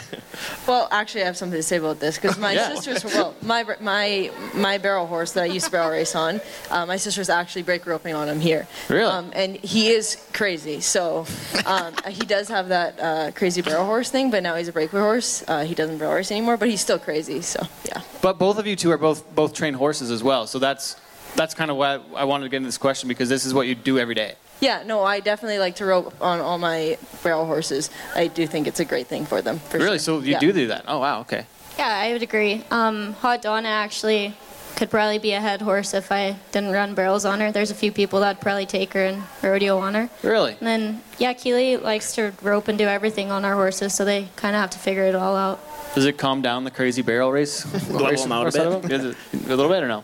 Well, actually, I have something to say about this because my Yeah. sister's well, my my my barrel horse that I used to barrel race on, uh, my sister's actually break roping on him here. Really? Um, and he is crazy. So um, (laughs) he does have that uh, crazy barrel horse thing, but now he's a breakaway horse. Uh, he doesn't barrel race anymore, but he's still crazy. So yeah. But both of you two are both both trained horses as well. So that's that's kind of why I wanted to get into this question because this is what you do every day. Yeah, no, I definitely like to rope on all my barrel horses. I do think it's a great thing for them. For really? sure. So you Yeah. do do that? Oh wow. Okay. Yeah, I would agree. Um, Hot Donna actually could probably be a head horse if I didn't run barrels on her. There's a few people that'd probably take her and rodeo on her. Really? And then, yeah, Keely likes to rope and do everything on our horses, so they kind of have to figure it all out. Does it calm down the crazy barrel race? (laughs) Level them out a bit? Is it- a little bit or no?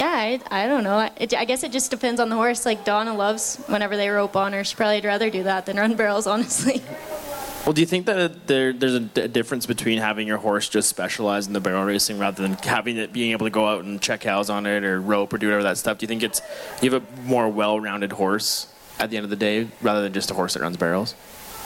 Yeah, I, I don't know. I- It, I guess it just depends on the horse. Like Donna loves whenever they rope on her. She probably'd rather do that than run (laughs) barrels, honestly. Well, do you think that there, there's a d- difference between having your horse just specialize in the barrel racing rather than having it being able to go out and check cows on it or rope or do whatever that stuff? Do you think it's you have a more well-rounded horse at the end of the day rather than just a horse that runs barrels?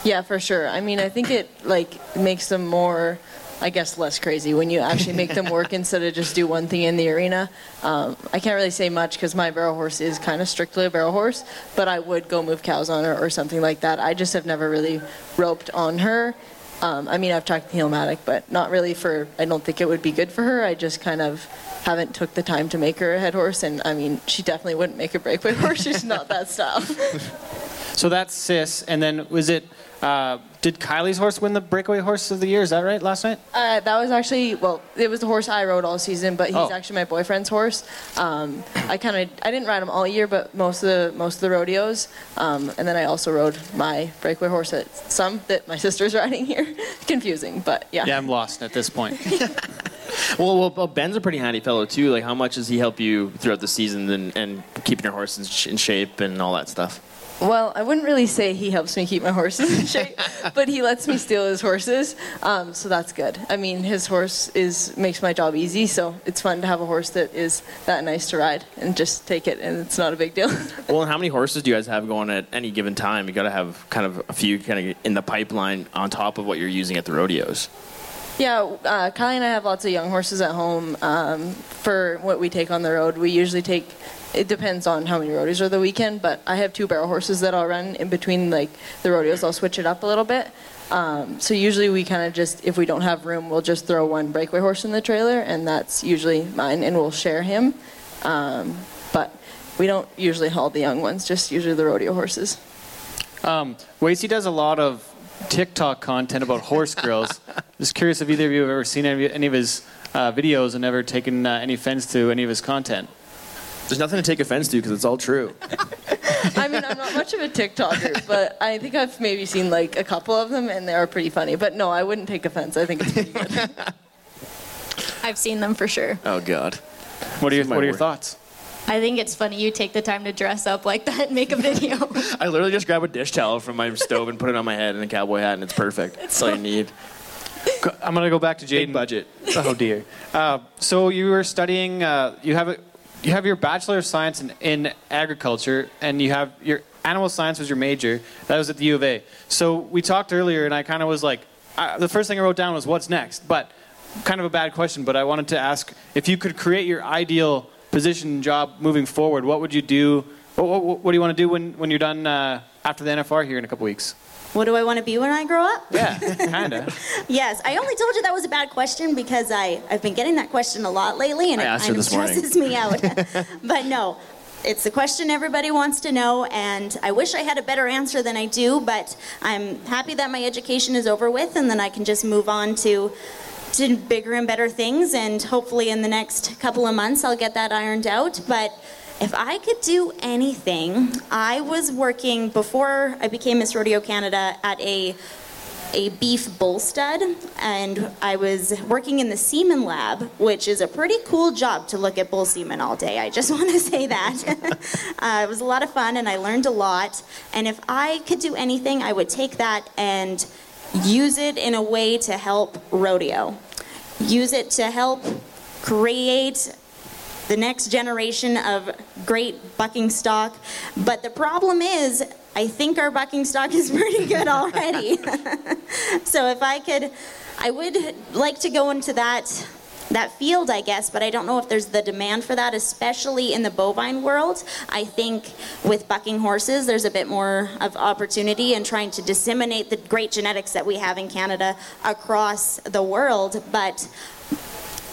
Yeah, for sure. I mean, I think it like makes them more I guess, less crazy when you actually make them work (laughs) instead of just do one thing in the arena. Um, I can't really say much because my barrel horse is kind of strictly a barrel horse, but I would go move cows on her or something like that. I just have never really roped on her. Um, I mean, I've talked to Heelmatic, but not really for. I don't think it would be good for her. I just kind of haven't took the time to make her a head horse, and I mean, she definitely wouldn't make a breakaway (laughs) horse. She's not that style. (laughs) So that's Sis, and then was it? Uh, did Kylie's horse win the breakaway horse of the year? Is that right? Last night? Uh, that was actually well, it was the horse I rode all season, but he's Oh. actually my boyfriend's horse. Um, I kind of I didn't ride him all year, but most of the most of the rodeos, um, and then I also rode my breakaway horse at some that my (laughs) sister's riding here. (laughs) Confusing, but yeah. Yeah, I'm lost at this point. (laughs) Well, well, well, Ben's a pretty handy fellow too. Like, how much does he help you throughout the season and, and keeping your horse in, sh- in shape and all that stuff? Well, I wouldn't really say he helps me keep my horses in shape, (laughs) but he lets me steal his horses, um, so that's good. I mean, his horse is makes my job easy, so it's fun to have a horse that is that nice to ride and just take it, and it's not a big deal. (laughs) Well, and how many horses do you guys have going at any given time? You got to have kind of a few kind of in the pipeline on top of what you're using at the rodeos. Yeah, uh, Kylie and I have lots of young horses at home. Um, for what we take on the road, we usually take. It depends on how many rodeos are the weekend, but I have two barrel horses that I'll run in between like the rodeos. I'll switch it up a little bit. Um, so usually we kind of just, if we don't have room, we'll just throw one breakaway horse in the trailer, and that's usually mine, and we'll share him. Um, but we don't usually haul the young ones, just usually the rodeo horses. Um, Wasey does a lot of TikTok content about horse (laughs) girls. Just curious if either of you have ever seen any, any of his uh, videos and ever taken uh, any offense to any of his content. There's nothing to take offense to because it's all true. (laughs) I mean, I'm not much of a TikToker, but I think I've maybe seen like a couple of them, and they are pretty funny. But no, I wouldn't take offense. I think it's pretty good. (laughs) I've seen them for sure. Oh God. What are your What are your thoughts? I think it's funny you take the time to dress up like that and make a video. (laughs) I literally just grab a dish towel from my stove and put it on my head and a cowboy hat, and it's perfect. That's all you need. I'm gonna go back to Jaden. Budget. Oh dear. Uh, so you were studying. Uh, you have a, you have your bachelor of science in, in agriculture, and you have your animal science was your major. That was at the U of A. So we talked earlier, and I kind of was like, I, the first thing I wrote down was what's next, but kind of a bad question. But I wanted to ask if you could create your ideal position job moving forward. What would you do? What, what, what do you want to do when, when you're done uh, after the NFR here in a couple weeks? What do I want to be when I grow up? Yeah, kinda. (laughs) Yes, I only told you that was a bad question because I, I've been getting that question a lot lately and I it kind of stresses me out. (laughs) but no, it's the question everybody wants to know, and I wish I had a better answer than I do, but I'm happy that my education is over with and then I can just move on to to bigger and better things and hopefully in the next couple of months I'll get that ironed out. But if I could do anything, I was working before I became Miss Rodeo Canada at a a beef bull stud, and I was working in the semen lab, which is a pretty cool job to look at bull semen all day. I just (laughs) want to say that. (laughs) uh, it was a lot of fun, and I learned a lot. And if I could do anything, I would take that and use it in a way to help rodeo. Use it to help create the next generation of great bucking stock. But the problem is, I think our bucking stock is (laughs) pretty good already. (laughs) so if I could, I would like to go into that that field, I guess, but I don't know if there's the demand for that, especially in the bovine world. I think with bucking horses, there's a bit more of opportunity in trying to disseminate the great genetics that we have in Canada across the world. But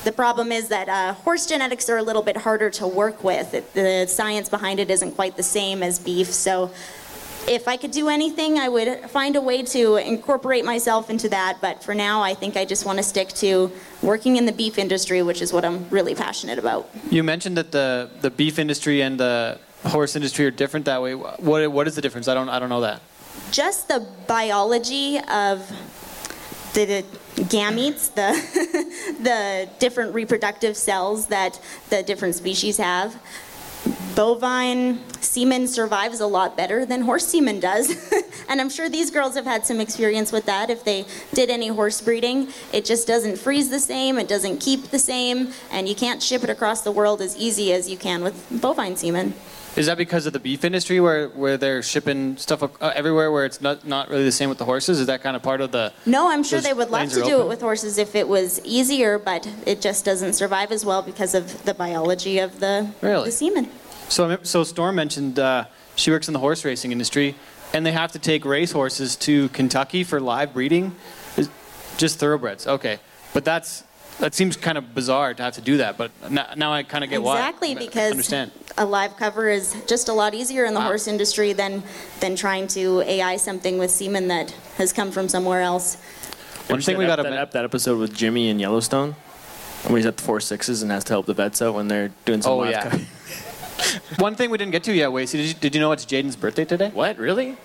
the problem is that uh, horse genetics are a little bit harder to work with. It, the science behind it isn't quite the same as beef. So, if I could do anything, I would find a way to incorporate myself into that. But for now, I think I just want to stick to working in the beef industry, which is what I'm really passionate about. You mentioned that the, the beef industry and the horse industry are different that way. What what is the difference? I don't I don't know that. Just the biology of the gametes, the (laughs) the different reproductive cells that the different species have. Bovine semen survives a lot better than horse semen does. (laughs) and I'm sure these girls have had some experience with that if they did any horse breeding. It just doesn't freeze the same, it doesn't keep the same, and you can't ship it across the world as easy as you can with bovine semen. Is that because of the beef industry where, where they're shipping stuff uh, everywhere where it's not, not really the same with the horses? Is that kind of part of the. No, I'm sure they would love to do it with horses if it was easier, but it just doesn't survive as well because of the biology of the, Really? the semen. So, so Storm mentioned uh, she works in the horse racing industry, and they have to take race horses to Kentucky for live breeding. Just thoroughbreds, okay. But that's that seems kind of bizarre to have to do that. But now, now I kind of get why. Exactly, because understand. a live cover is just a lot easier in the Wow. horse industry than than trying to AI something with semen that has come from somewhere else. One thing we got that, ep- that episode with Jimmy in Yellowstone, when he's at the four sixes and has to help the vets out when they're doing some Oh, live yeah. co- (laughs) One thing we didn't get to yet, Wasey. Did you, did you know it's Jaden's birthday today? What? Really?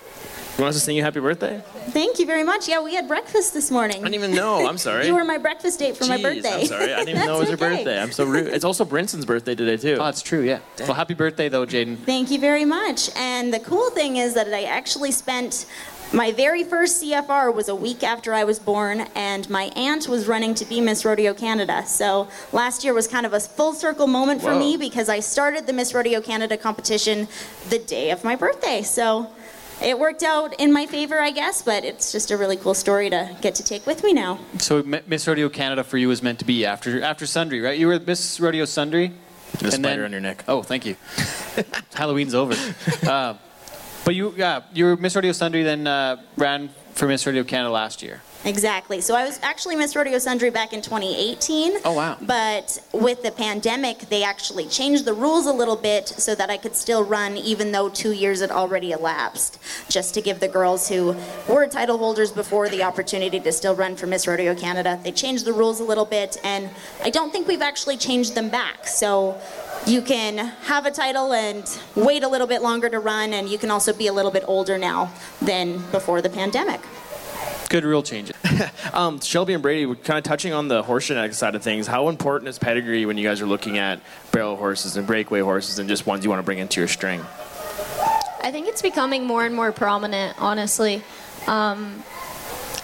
You want us to sing you happy birthday? Thank you very much. Yeah, we had breakfast this morning. I didn't even know. I'm sorry. You were my breakfast date for my Jeez, birthday. I'm sorry. I didn't even (laughs) know it was your birthday. I'm so rude. It's also Brinson's birthday today too. Oh, that's true. Yeah. Well, happy birthday though, Jaden. Thank you very much. And the cool thing is that I actually spent my very first CFR was a week after I was born, and my aunt was running to be Miss Rodeo Canada. So last year was kind of a full circle moment for Whoa. me because I started the Miss Rodeo Canada competition the day of my birthday. So it worked out in my favor, I guess, but it's just a really cool story to get to take with me now. So Miss Rodeo Canada for you was meant to be after after Sundre, right? You were Miss Rodeo Sundre. The And spider on your neck. Oh, thank you. (laughs) Halloween's over. (laughs) Uh, but you, yeah, you were Miss Rodeo Sundre, then uh, ran for Miss Rodeo Canada last year. Exactly. So I was actually Miss Rodeo Sundre back in 2018. Oh, wow. But with the pandemic, they actually changed the rules a little bit so that I could still run even though two years had already elapsed, just to give the girls who were title holders before the opportunity to still run for Miss Rodeo Canada. They changed the rules a little bit, and I don't think we've actually changed them back. So you can have a title and wait a little bit longer to run, and you can also be a little bit older now than before the pandemic. Good rule changes. (laughs) Um, Shelby and Brady, kind of touching on the horse genetic side of things. How important is pedigree when you guys are looking at barrel horses and breakaway horses and just ones you want to bring into your string? I think it's becoming more and more prominent, honestly. Um,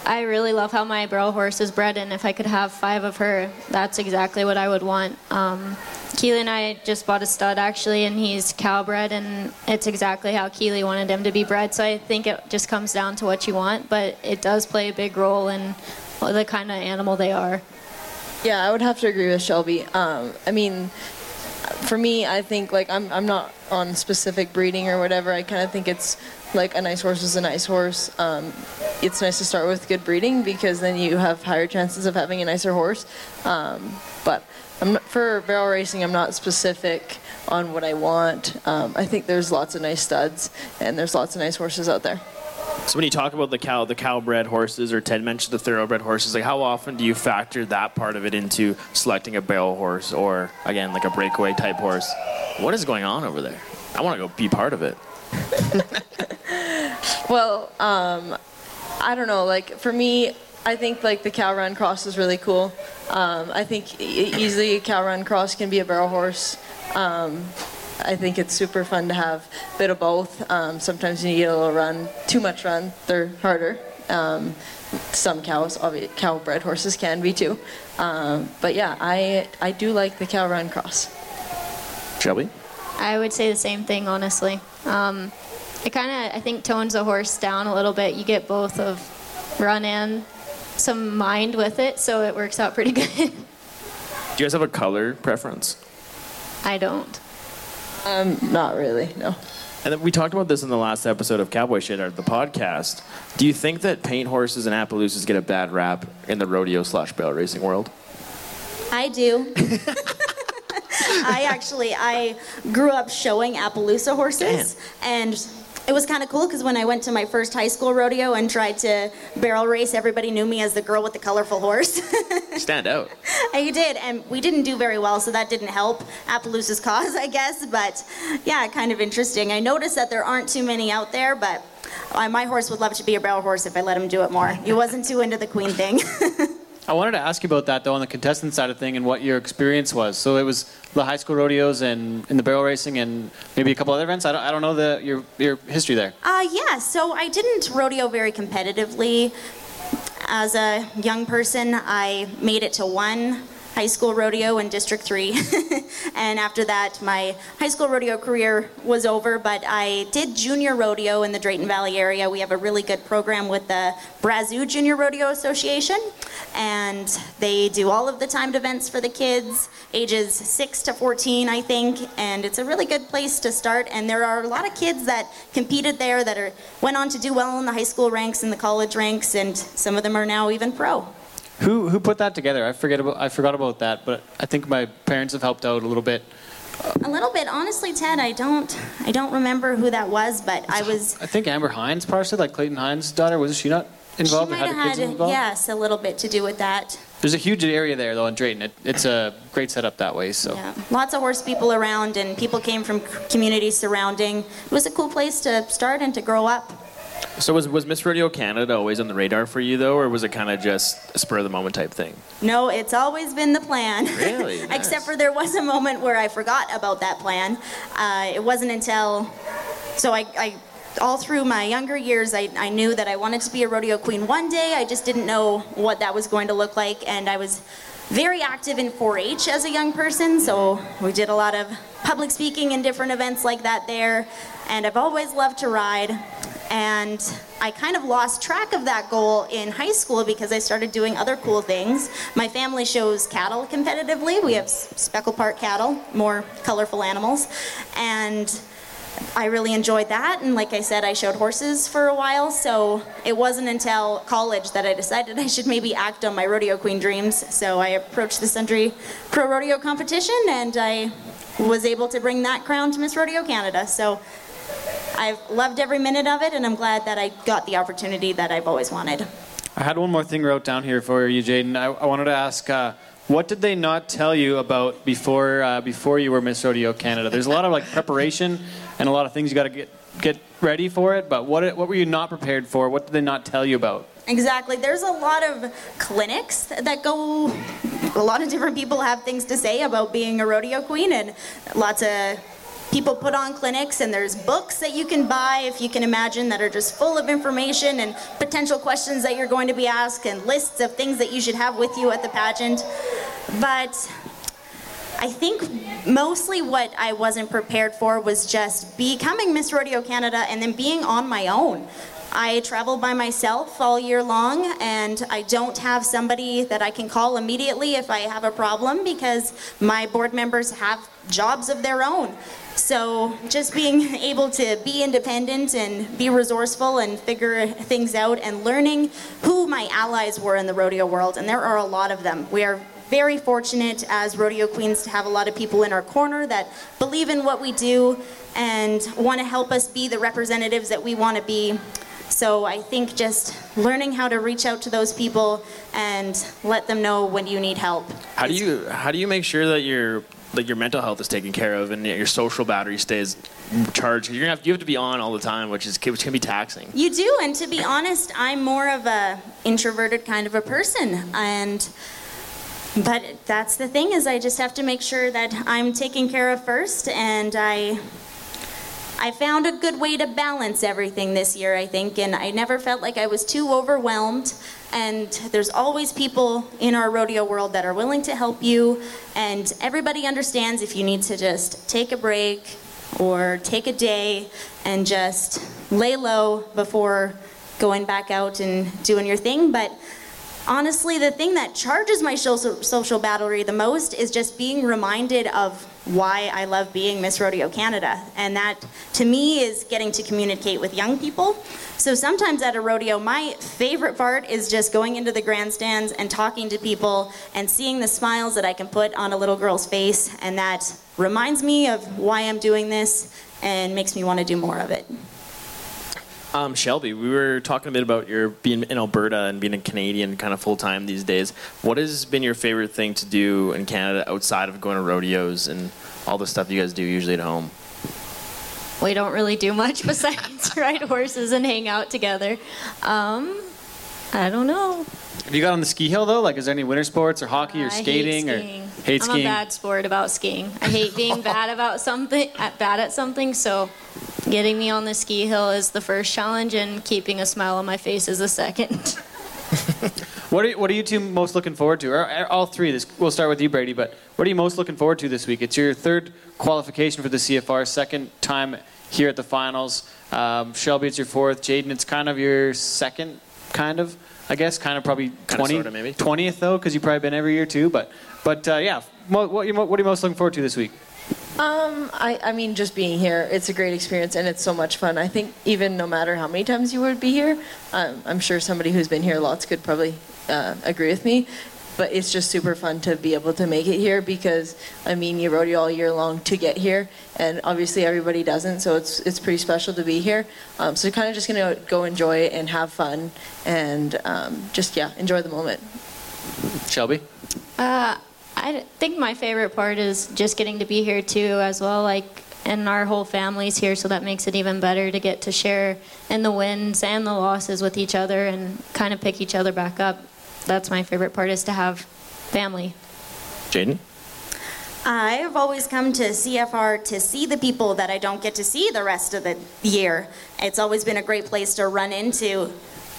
I really love how my barrel horse is bred, and if I could have five of her, that's exactly what I would want. Um, Keely and I just bought a stud actually, and he's cow bred, and it's exactly how Keely wanted him to be bred. So I think it just comes down to what you want, but it does play a big role in the kind of animal they are. Yeah, I would have to agree with Shelby. Um, I mean, for me, I think like I'm I'm not on specific breeding or whatever. I kind of think it's like a nice horse is a nice horse. Um, it's nice to start with good breeding because then you have higher chances of having a nicer horse. Um, but not, for barrel racing, I'm not specific on what I want. Um, I think there's lots of nice studs and there's lots of nice horses out there. So when you talk about the cow, the cow bred horses, or Ted mentioned the thoroughbred horses, like how often do you factor that part of it into selecting a barrel horse, or again like a breakaway type horse? What is going on over there? I want to go be part of it. (laughs) Well, um, I don't know. Like for me, I think like the cow run cross is really cool. Um, I think e- easily a cow run cross can be a barrel horse. Um, I think it's super fun to have a bit of both. Um, sometimes you need a little run, too much run, they're harder. Um, some cows, cow bred horses can be too. Um, but yeah, I I do like the cow run cross. Shelby? I would say the same thing, honestly. Um, it kind of, I think, tones a horse down a little bit. You get both of run and some mind with it, so it works out pretty (laughs) good. Do you guys have a color preference? I don't. Um, not really, no. And we talked about this in the last episode of Cowboy Shit, or the podcast. Do you think that paint horses and Appaloosas get a bad rap in the rodeo slash barrel racing world? I do. (laughs) I actually I grew up showing Appaloosa horses, and it was kind of cool because when I went to my first high school rodeo and tried to barrel race, everybody knew me as the girl with the colorful horse. (laughs) Stand out. I did, and we didn't do very well, so that didn't help Appaloosa's cause, (laughs) I guess. But yeah, kind of interesting. I noticed that there aren't too many out there, but uh, my horse would love to be a barrel horse if I let him do it more. He wasn't too into the queen thing. (laughs) I wanted to ask you about that though on the contestant side of thing and what your experience was. So it was the high school rodeos and in the barrel racing and maybe a couple other events. I don't, I don't know the your your history there. Uh, yeah, so I didn't rodeo very competitively. As a young person, I made it to one high school rodeo in District 3. (laughs) and after that, my high school rodeo career was over, but I did junior rodeo in the Drayton Valley area. We have a really good program with the Brazeau Junior Rodeo Association, and they do all of the timed events for the kids, ages 6 to 14, I think, and it's a really good place to start. And there are a lot of kids that competed there that are went on to do well in the high school ranks and the college ranks, and some of them are now even pro. Who who put that together? I forget about I forgot about that, but I think my parents have helped out a little bit. A little bit, honestly, Ted. I don't, I don't remember who that was, but I was. I think Amber Hines partially, like Clayton Hines' daughter, wasn't she not involved she or had her kids involved? yes, a little bit to do with that. There's a huge area there though in Drayton. It, it's a great setup that way. So Yeah, lots of horse people around, and people came from communities surrounding. It was a cool place to start and to grow up. So was was Miss Rodeo Canada always on the radar for you though, or was it kind of just a spur of the moment type thing? No, it's always been the plan. Really? (laughs) Except for there was a moment where I forgot about that plan. Uh, it wasn't until, so I, I all through my younger years, I, I knew that I wanted to be a rodeo queen one day. I just didn't know what that was going to look like, and I was very active in 4-H as a young person. So we did a lot of public speaking and different events like that there, and I've always loved to ride. And I kind of lost track of that goal in high school because I started doing other cool things. My family shows cattle competitively. We have s- Speckle Park cattle, more colorful animals. And I really enjoyed that. And like I said, I showed horses for a while. So it wasn't until college that I decided (laughs) I should maybe act on my rodeo queen dreams. So I approached the Sundre Pro Rodeo competition and I was able to bring that crown to Miss Rodeo Canada. So I've loved every minute of it, and I'm glad that I got the opportunity that I've always wanted. I had one more thing wrote down here for you, Jaden. I, I wanted to ask, uh, what did they not tell you about before uh, before you were Miss Rodeo Canada? There's a lot of like preparation and a lot of things you got to get get ready for it. But what what were you not prepared for? What did they not tell you about? Exactly. There's a lot of clinics that go. A lot of different people have things to say about being a rodeo queen, and lots of people put on clinics. And there's books that you can buy, if you can imagine, that are just full of information and potential questions that you're going to be asked, and lists of things that you should have with you at the pageant. But I think mostly what I wasn't prepared for was just becoming Miss Rodeo Canada and then being on my own. I travel by myself all year long, and I don't have somebody that I can call immediately if I have a problem because my board members have jobs of their own. So just being (laughs) able to be independent and be resourceful and figure things out and learning who my allies were in the rodeo world, and there are a lot of them. We are very fortunate as rodeo queens to have a lot of people in our corner that believe in what we do and want to help us be the representatives that we want to be. So I think just learning how to reach out to those people and let them know when you need help. How do you how do you make sure that your like your mental health is taken care of and your social battery stays charged? You're gonna have you have to be on all the time, which is which can be taxing. You do, and to be honest, I'm more of a introverted kind of a person, and but that's the thing is I just have to make sure that I'm taken care of first, and I I found a good way to balance everything this year, I think, and I never felt like I was too overwhelmed. And there's always people in our rodeo world that are willing to help you, and everybody understands if you need to just take a break or take a day and just lay low before going back out and doing your thing. But honestly, the thing that charges my social, battery the most is just being reminded of why I love being Miss Rodeo Canada. And that, to me, is getting to communicate with young people. So sometimes at a rodeo, my favorite part is just going into the grandstands and talking to people and seeing the smiles that I can put on a little girl's face. And that reminds me of why I'm doing this and makes me want to do more of it. Um, Shelby, we were talking a bit about your being in Alberta and being a Canadian kind of full time these days. What has been your favorite thing to do in Canada outside of going to rodeos and all the stuff you guys do usually at home? We don't really do much (laughs) besides ride horses and hang out together. Um, I don't know. Have you got on the ski hill though? Like, is there any winter sports or hockey or I hate skating or skiing. hate I'm skiing? a bad sport about skiing. I hate being (laughs) bad about something, at, bad at something. So, getting me on the ski hill is the first challenge, and keeping a smile on my face is the second. (laughs) What are, what are you two most looking forward to? Or, or all three. This we'll start with you, Brady. But what are you most looking forward to this week? It's your third qualification for the CFR, second time here at the finals. Um, Shelby, it's your fourth. Jaden, it's kind of your second, kind of. I guess kind of probably Kinda, 20, sorta, maybe. 20th though, because you've probably been every year too. But but uh, yeah, what, what, you- what are you most looking forward to this week? Um, I, I mean, just being here, it's a great experience and it's so much fun. I think even no matter how many times you would be here, um, I'm sure somebody who's been here lots could probably uh, agree with me. But it's just super fun to be able to make it here because, I mean, you rodeo all year long to get here, and obviously everybody doesn't, so it's it's pretty special to be here. Um, so kind of just gonna go enjoy it and have fun and um, just yeah, enjoy the moment. Shelby. Uh, I think my favorite part is just getting to be here too, as well. Like, and our whole family's here, so that makes it even better to get to share in the wins and the losses with each other and kind of pick each other back up. That's my favorite part is to have family. Jaden? I've always come to CFR to see the people that I don't get to see the rest of the year. It's always been a great place to run into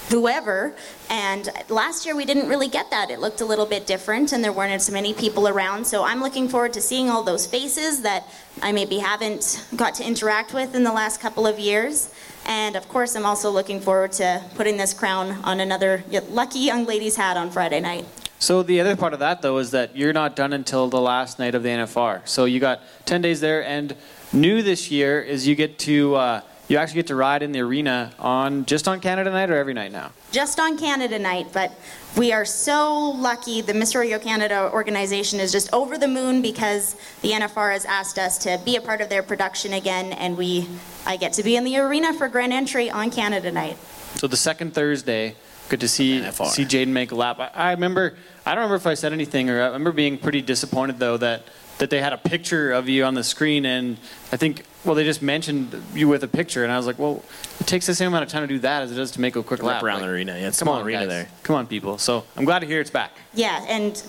whoever. And last year we didn't really get that. It looked a little bit different and there weren't as many people around. So I'm looking forward to seeing all those faces that I maybe haven't got to interact with in the last couple of years. And of course, I'm also looking forward to putting this crown on another lucky young lady's hat on Friday night. So the other part of that though is that you're not done until the last night of the NFR. So you got 10 days there, and new this year is you get to uh, you actually get to ride in the arena on just on Canada night or every night now. just on Canada night, but we are so lucky. The Miss Rodeo Canada organization is just over the moon because the NFR has asked us to be a part of their production again, and we, I get to be in the arena for grand entry on Canada night. So the second Thursday, good to see NFR. see Jaden make a lap. I, I remember I don't remember if I said anything or I remember being pretty disappointed though that that they had a picture of you on the screen and I think well they just mentioned you with a picture and I was like well it takes the same amount of time to do that as it does to make a quick lap around Like, the arena. Yeah, it's come a small on arena guys. there. come on people so I'm glad to hear it's back Yeah, and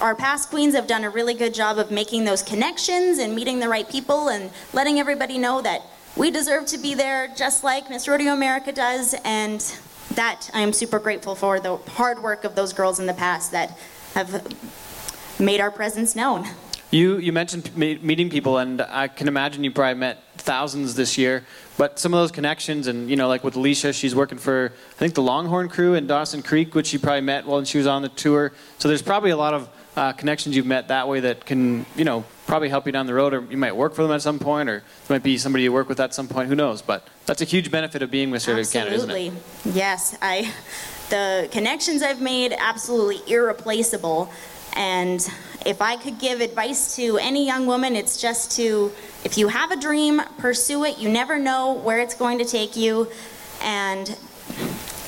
our past queens have done a really good job of making those connections and meeting the right people and letting everybody know that we deserve to be there just like Miss Rodeo America does. And that I am super grateful for the hard work of those girls in the past that have made our presence known. You you mentioned me- meeting people, and I can imagine you probably met thousands this year. But some of those connections, and you know, like with Alicia, she's working for I think the Longhorn Crew in Dawson Creek, which she probably met while she was on the tour. So there's probably a lot of uh, connections you've met that way that can you know probably help you down the road, or you might work for them at some point, or it might be somebody you work with at some point. Who knows? But that's a huge benefit of being with Rodeo Canada, isn't it? Absolutely. Yes, I (laughs) the connections I've made absolutely irreplaceable. And if I could give advice to any young woman, it's just to if you have a dream, pursue it. You never know where it's going to take you. And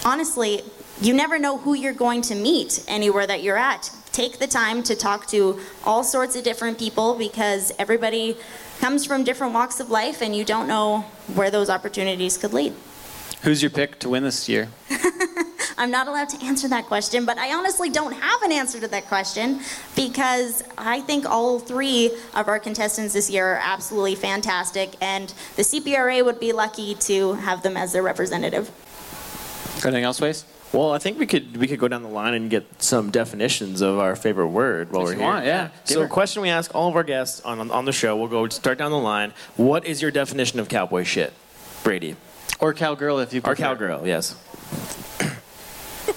honestly, you never know who you're going to meet anywhere that you're at. Take the time to talk to all sorts of different people because everybody comes from different walks of life and you don't know where those opportunities could lead. Who's your pick to win this year? (laughs) I'm not allowed to answer that question, but I honestly don't have an answer to that question because I think all three of our contestants this year are absolutely fantastic, and the CPRA would be lucky to have them as their representative. Anything else, Waze? Well, I think we could we could go down the line and get some definitions of our favorite word while If we're you here. want, yeah. Give So, a question we ask all of our guests on on the show. We'll go start down the line. What is your definition of cowboy shit, Brady? Or cowgirl if you Or cowgirl? Yes.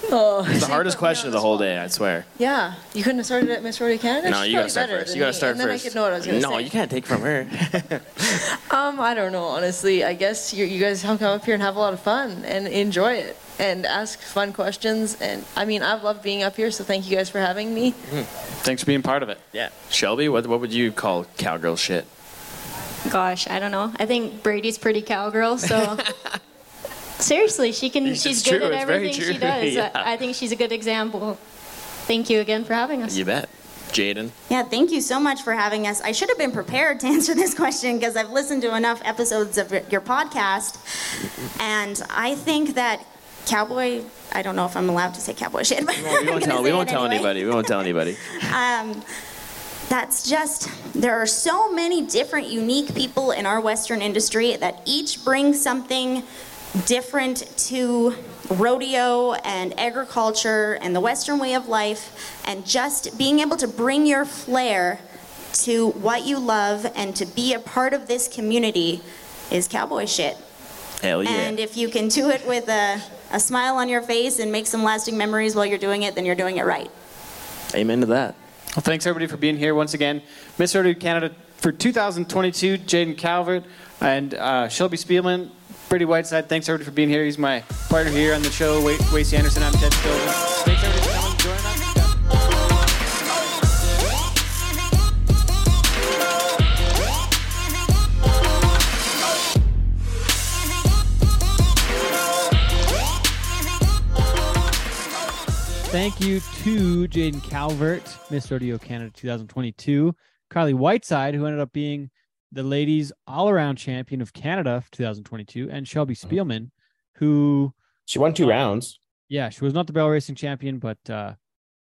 (laughs) Oh, It's the hardest question of the whole day. I swear. Yeah, you couldn't have started at Miss Rodeo Canada. No, She's you gotta probably start better first. than You gotta me, start and then first. I could know what I was gonna no, say. you can't take from her. (laughs) (laughs) Um, I don't know, honestly. I guess you, you guys come up here and have a lot of fun and enjoy it and ask fun questions. And I mean, I've loved being up here, so thank you guys for having me. Thanks for being part of it. yeah. Shelby, what what would you call cowgirl shit? Gosh, I don't know. I think Brady's pretty cowgirl, so seriously, she can. It's she's true, good at it's everything she (laughs) does. yeah. I, I think she's a good example. Thank you again for having us. You bet. Jaden. Yeah, thank you so much for having us. I should have been prepared to (laughs) answer this question because I've listened to enough episodes of your podcast, and I think that cowboy. I don't know if I'm allowed to say cowboy shit, but We won't tell. We won't it tell anyway. anybody. We won't tell anybody. (laughs) um, that's just there are so many different unique people in our western industry that each bring something different to rodeo and agriculture and the Western way of life, and just being able to bring your flair to what you love and to be a part of this community is cowboy shit. Hell yeah. And if you can do it with a, a smile on your face and make some lasting memories while you're doing it, then you're doing it right. Amen to that. Well, thanks everybody for being here once again. Miss Rodeo Canada for 2022, Jaden Calvert and uh, Shelby Spielman, Brady Whiteside. Thanks everybody for being here. He's my partner here on the show. Wa- Wasey Anderson, I'm Ted Spilman. Thanks everybody. Thank you to Jaden Calvert, Miss Rodeo Canada 2022, Carly Whiteside, who ended up being the ladies all around champion of Canada for 2022, and Shelby Spielman, who She won two rounds. yeah, she was not the barrel racing champion, but uh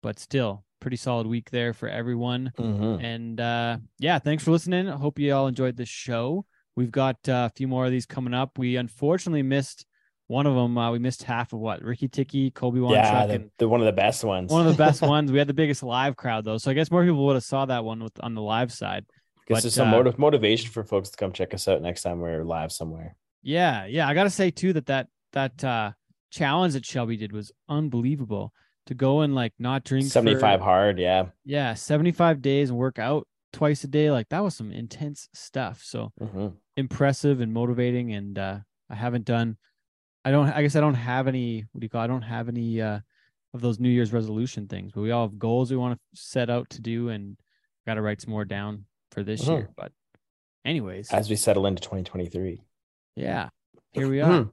but still pretty solid week there for everyone. Mhm. And uh yeah, thanks for listening. I hope you all enjoyed this show. We've got uh, a few more of these coming up. We unfortunately missed one of them. Uh, we missed half of what Ricky Ticky, Colby One Yeah, the, the one of the best ones. one of the best (laughs) ones. We had the biggest live crowd though, so I guess more people would have saw that one with on the live side. Guess but, there's some uh, motiv- motivation for folks to come check us out next time we're live somewhere. Yeah, yeah. I gotta say too that that that uh challenge that Shelby did was unbelievable. To go and like not drink for- 75 hard, yeah. yeah, seventy five days and work out twice a day. Like that was some intense stuff. So hmm impressive and motivating. And uh I haven't done. I don't. I guess I don't have any. What do you call? I don't have any uh of those New Year's resolution things. But we all have goals we want to set out to do, and got to write some more down for this Mhm. year. But anyways, As we settle into 2023. yeah, here we are.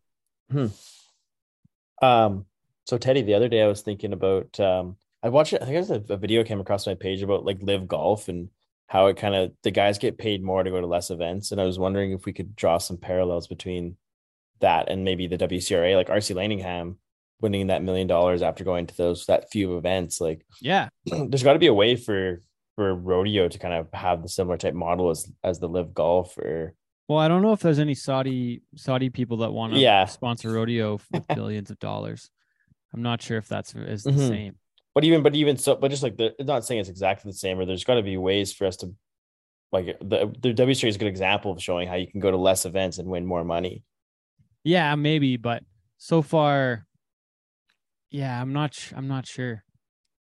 Hmm. Um, so Teddy, the other day I was thinking about um I watched it, I think it was a, a video came across my page about like live golf and how it kind of the guys get paid more to go to less events. And I was wondering if we could draw some parallels between that and maybe the WCRA, like RC Landingham winning that million dollars after going to those that few events. Like Yeah, (clears throat) there's got to be a way for for rodeo to kind of have the similar type model as as the live golf or Well, I don't know if there's any Saudi Saudi people that want to Yeah. sponsor rodeo with (laughs) billions of dollars. I'm not sure if that's is the Mhm. same. but even but even so but just like the not saying it's exactly the same or there's got to be ways for us to like the the WCA is a good example of showing how you can go to less events and win more money Yeah, maybe, but so far, yeah, I'm not. sh- I'm not sure.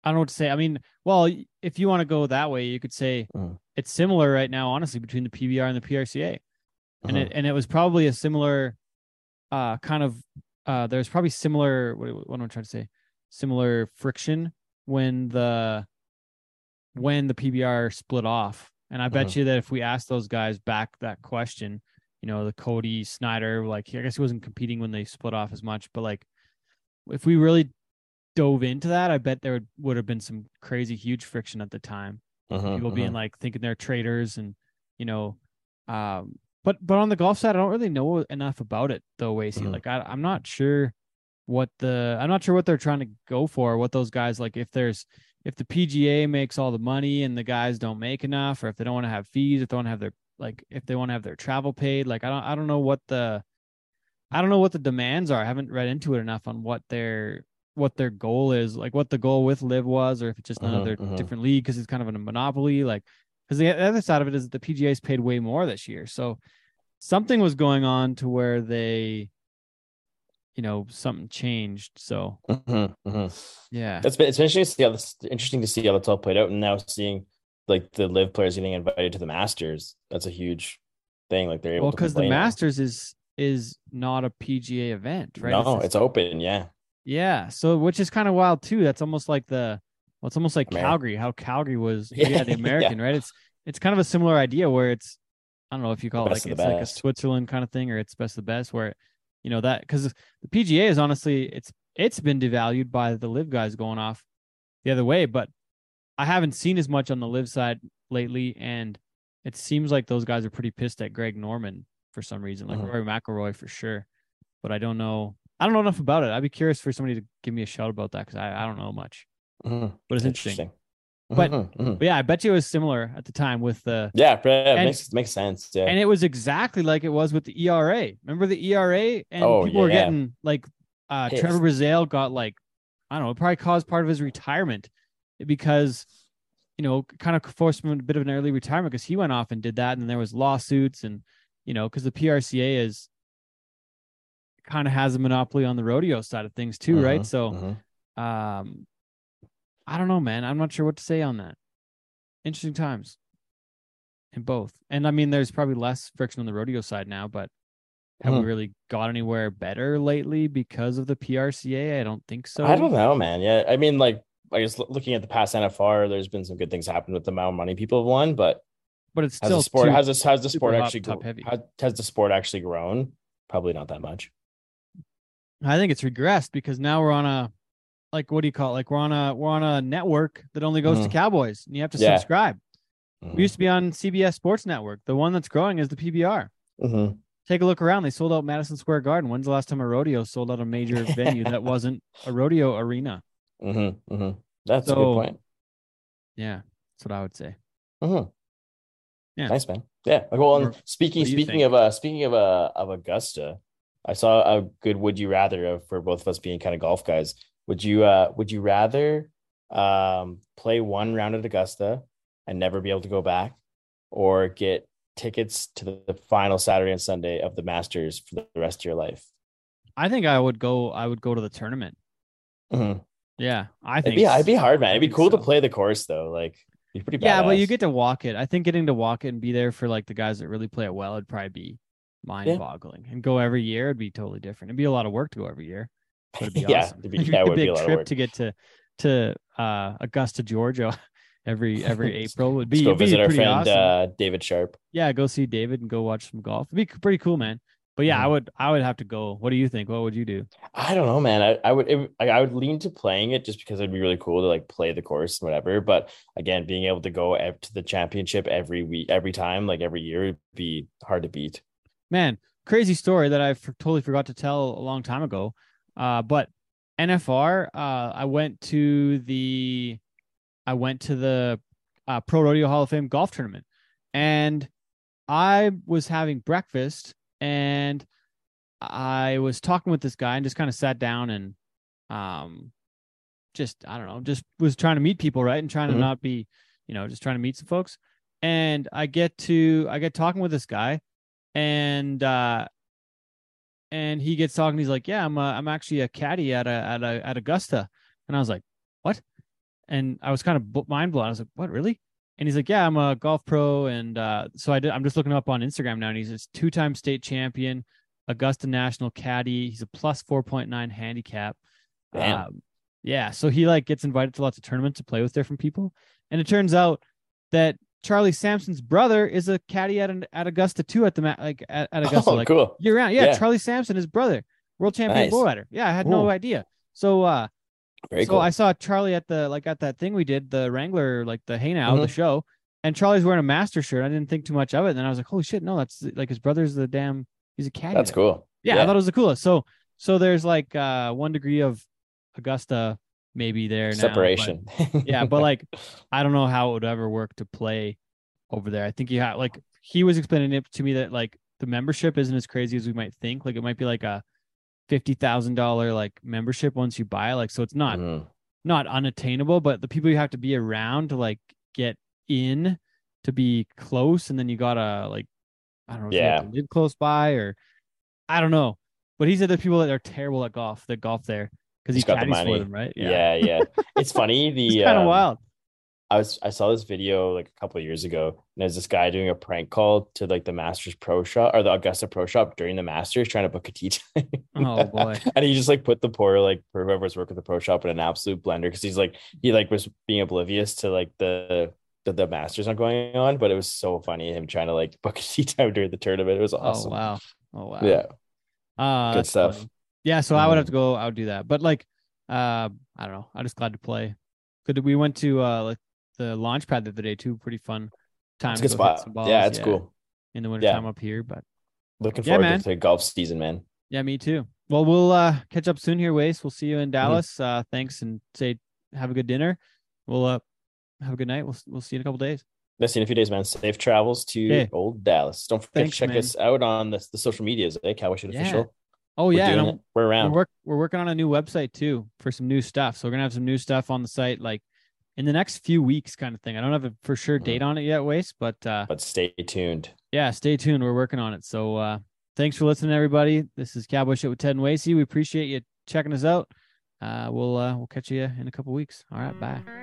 I don't know what to say. I mean, well, if you want to go that way, you could say Mm. it's similar right now, honestly, between the PBR and the PRCA, and Mhm. it and it was probably a similar, uh, kind of. Uh, there's probably similar. What, what am I trying to say? Similar friction when the when the PBR split off, and I bet Mhm. you that if we asked those guys back that question, you know, the Cody Snyder, like I guess he wasn't competing when they split off as much, but like if we really dove into that, I bet there would, would have been some crazy huge friction at the time. Mhm, People being mhm. like thinking they're traitors and you know, um but but on the golf side, I don't really know enough about it though, Wasey. Mhm. Like I I'm not sure what the I'm not sure what they're trying to go for, what those guys like if there's if the PGA makes all the money and the guys don't make enough, or if they don't want to have fees, if they want to have their like if they want to have their travel paid, like I don't I don't know what the I don't know what the demands are. I haven't read into it enough on what their what their goal is, like what the goal with Live was, or if it's just Mhm, another mhm. different league because it's kind of a monopoly. Like because the other side of it is that the PGA's paid way more this year, so something was going on to where they, you know, something changed. So mhm. yeah, It's been it's interesting to see how this interesting to see how that's all played out, and now seeing like the live players getting invited to the Masters. That's a huge thing. Like they're able well, because the now. Masters is is not a PGA event, right? No, just- it's open. Yeah, Yeah, so which is kind of wild too. That's almost like the well, it's almost like Ameri- Calgary, how Calgary was (laughs) Yeah, yeah, the yeah. American, right? It's it's kind of a similar idea where it's I don't know if you call it like it's the like a. Switzerland kind of thing or it's best of the best where you know that because the PGA is honestly it's it's been devalued by the live guys going off the other way, but I haven't seen as much on the live side lately, and it seems like those guys are pretty pissed at Greg Norman for some reason, like Mhm. Rory McIlroy for sure. But I don't know. I don't know enough about it. I'd be curious for somebody to give me a shout about that because I, I don't know much. Mhm. But it's interesting. But, Mhm, mhm. but yeah, I bet you it was similar at the time with the yeah, but yeah, it and- makes makes sense. Yeah. and it was exactly like it was with the ERA. Remember the ERA? And Oh, people were yeah. getting like uh Trevor Brazile got like I don't know, it probably caused part of his retirement because you know, kind of forced him a bit of an early retirement because he went off and did that, and then there was lawsuits and you know, because the PRCA is kind of has a monopoly on the rodeo side of things too, right? Mhm, So mhm. um I don't know, man. I'm not sure what to say on that. Interesting times in both. And I mean there's probably less friction on the rodeo side now, but have we Mhm. really got anywhere better lately because of the PRCA? I don't think so. I don't know, man. Yeah, I mean, like I guess looking at the past NFR, there's been some good things happen with the amount of money people have won, but But it's has still the sport has this has the sport actually top heavy. has, has the sport actually grown? Probably not that much. I think it's regressed because now we're on a like what do you call it? Like we're on a we're on a network that only goes to Mhm. Cowboys and you have to Yeah. subscribe. Mhm. We used to be on CBS Sports Network. The one that's growing is the PBR. Mhm. Take a look around. They sold out Madison Square Garden. When's the last time a rodeo sold out a major venue that (laughs) wasn't a rodeo arena? Mhm. Mhm. That's a So- good point. Yeah, that's what I would say. Mhm. Yeah. Nice man. Yeah. Well, Or- speaking what do you speaking of uh speaking of uh of Augusta, I saw a good would you rather of for both of us being kind of golf guys. Would you uh would you rather um play one round at Augusta and never be able to go back, or get tickets to the, final Saturday and Sunday of the Masters for the rest of your life? I think I would go. I would go to the tournament. Mhm. Yeah, I It'd think. be it'd be hard, man. It'd be cool to play the course though. Like, pretty. Yeah, but you get to walk it. I think getting to walk it and be there for like the guys that really play it well would probably be mind-boggling. And go every year It'd be totally different. It'd be a lot of work to go every year. But (laughs) it'd be Yeah, awesome. it'd be- (laughs) yeah, it would be a of trip to get to to uh, Augusta, Georgia, (laughs) every every April would be. Let's go it'd visit our friend awesome. uh, David Sharp. yeah, go see David and go watch some golf. It'd be pretty cool, man. But yeah, I Mhm. would I would have to go. What do you think? What would you do? I don't know, man. I, I would it, I I would lean to playing it just because it'd be really cool to like play the course and whatever. But again, being able to go to the championship every week, every time, like every year, would be hard to beat. Man crazy story that i f- totally forgot to tell a long time ago. Uh but nfr uh i went to the i went to the uh, pro rodeo hall of fame golf tournament. And i was having breakfast and i was talking with this guy and just kind of sat down and um just i don't know just was trying to meet people right? And trying Mhm. to not be you know just trying to meet some folks. And i get to i get talking with this guy and uh and he gets talking he's like yeah i'm a, i'm actually a caddy at a at a at augusta. And i was like what? And i was kind of mind blown i was like what really? And he's like yeah i'm a golf pro and uh so i did i'm just looking up on instagram now and he's a two-time state champion augusta national caddy. He's a plus 4.9 handicap. Um, yeah so he like gets invited to lots of tournaments to play with different people. And it turns out that Charlie Sampson's brother is a caddy at an, at Augusta too at the ma- like at, at (laughs) Augusta Oh, like cool. year round. Yeah, Yeah. Charlie Sampson, his brother, world champion Nice. bull rider. Yeah, I had no idea. So uh Very so cool. I saw Charlie at the like at that thing we did, the Wrangler, like the Hey Now, the show, and Charlie's wearing a master shirt. I didn't think too much of it. And then I was like, holy shit, no, that's like his brother's the damn he's a caddy. That's cool. Yeah, I thought it was the coolest. So so there's like uh one degree of Augusta maybe there now. but- separation. yeah, but (laughs) like I don't know how it would ever work to play over there. I think you have like he was explaining it to me that like the membership isn't as crazy as we might think. Like it might be like a fifty thousand dollar like membership once you buy. Like so it's not Mhm. not unattainable, but the people you have to be around to like get in to be close, and then you gotta like I don't know if you have Yeah. live close by or I don't know. But he said there's people that are terrible at golf that golf there because he He's got the money. them, right? yeah, yeah. (laughs) It's funny. The it's kind of um, wild. I was I saw this video like a couple of years ago, and there's this guy doing a prank call to like the Masters Pro Shop or the Augusta Pro Shop during the Masters, trying to book a tee time. (laughs) Oh, boy. and he just like put the poor like whoever's working the pro shop in an absolute blender because he's like he like was being oblivious to like the the, the Masters not going on, but it was so funny him trying to like (laughs) book a tee time during the tournament. It was awesome. Oh wow. Oh wow. Yeah, Uh, good stuff. funny. Yeah, so I would have Mhm. to go. I would do that, but like, uh, I don't know. I'm just glad to play. Good. We went to uh like the launch pad the other day too. Pretty fun time. It's a good spot. yeah, it's cool. in the winter Yeah. time up here. But Looking Yeah, forward man. to the golf season, man. yeah, me too. Well, we'll uh catch up soon here, Waste. We'll see you Mm-hmm. in Dallas. Uh, thanks and say have a good dinner. We'll uh have a good night. We'll we'll see you in a couple days. Yeah, see you in a few days, man. Safe travels to Okay. old Dallas. Don't forget Thanks, to check man. us out on the, the social medias, eh? Cowboy Shit Yeah. Official. Oh We're yeah. We're around. We're, work, we're working on a new website too for some new stuff. So we're gonna have some new stuff on the site, like in the next few weeks, kind of thing. I don't have a for sure Mhm. date on it yet, Waste, but uh, But stay tuned. yeah, stay tuned. We're working on it. So uh, thanks for listening, everybody. This is Cowboy Shit with Ted and Wasey. We appreciate you checking us out. Uh, we'll uh, we'll catch you in a couple weeks. All right, bye.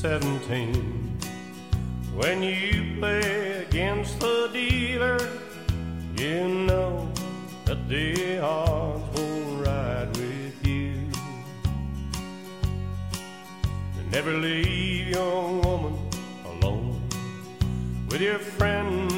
17. When you play against the dealer, you know that the odds won't ride with you. Never leave young woman alone with your friends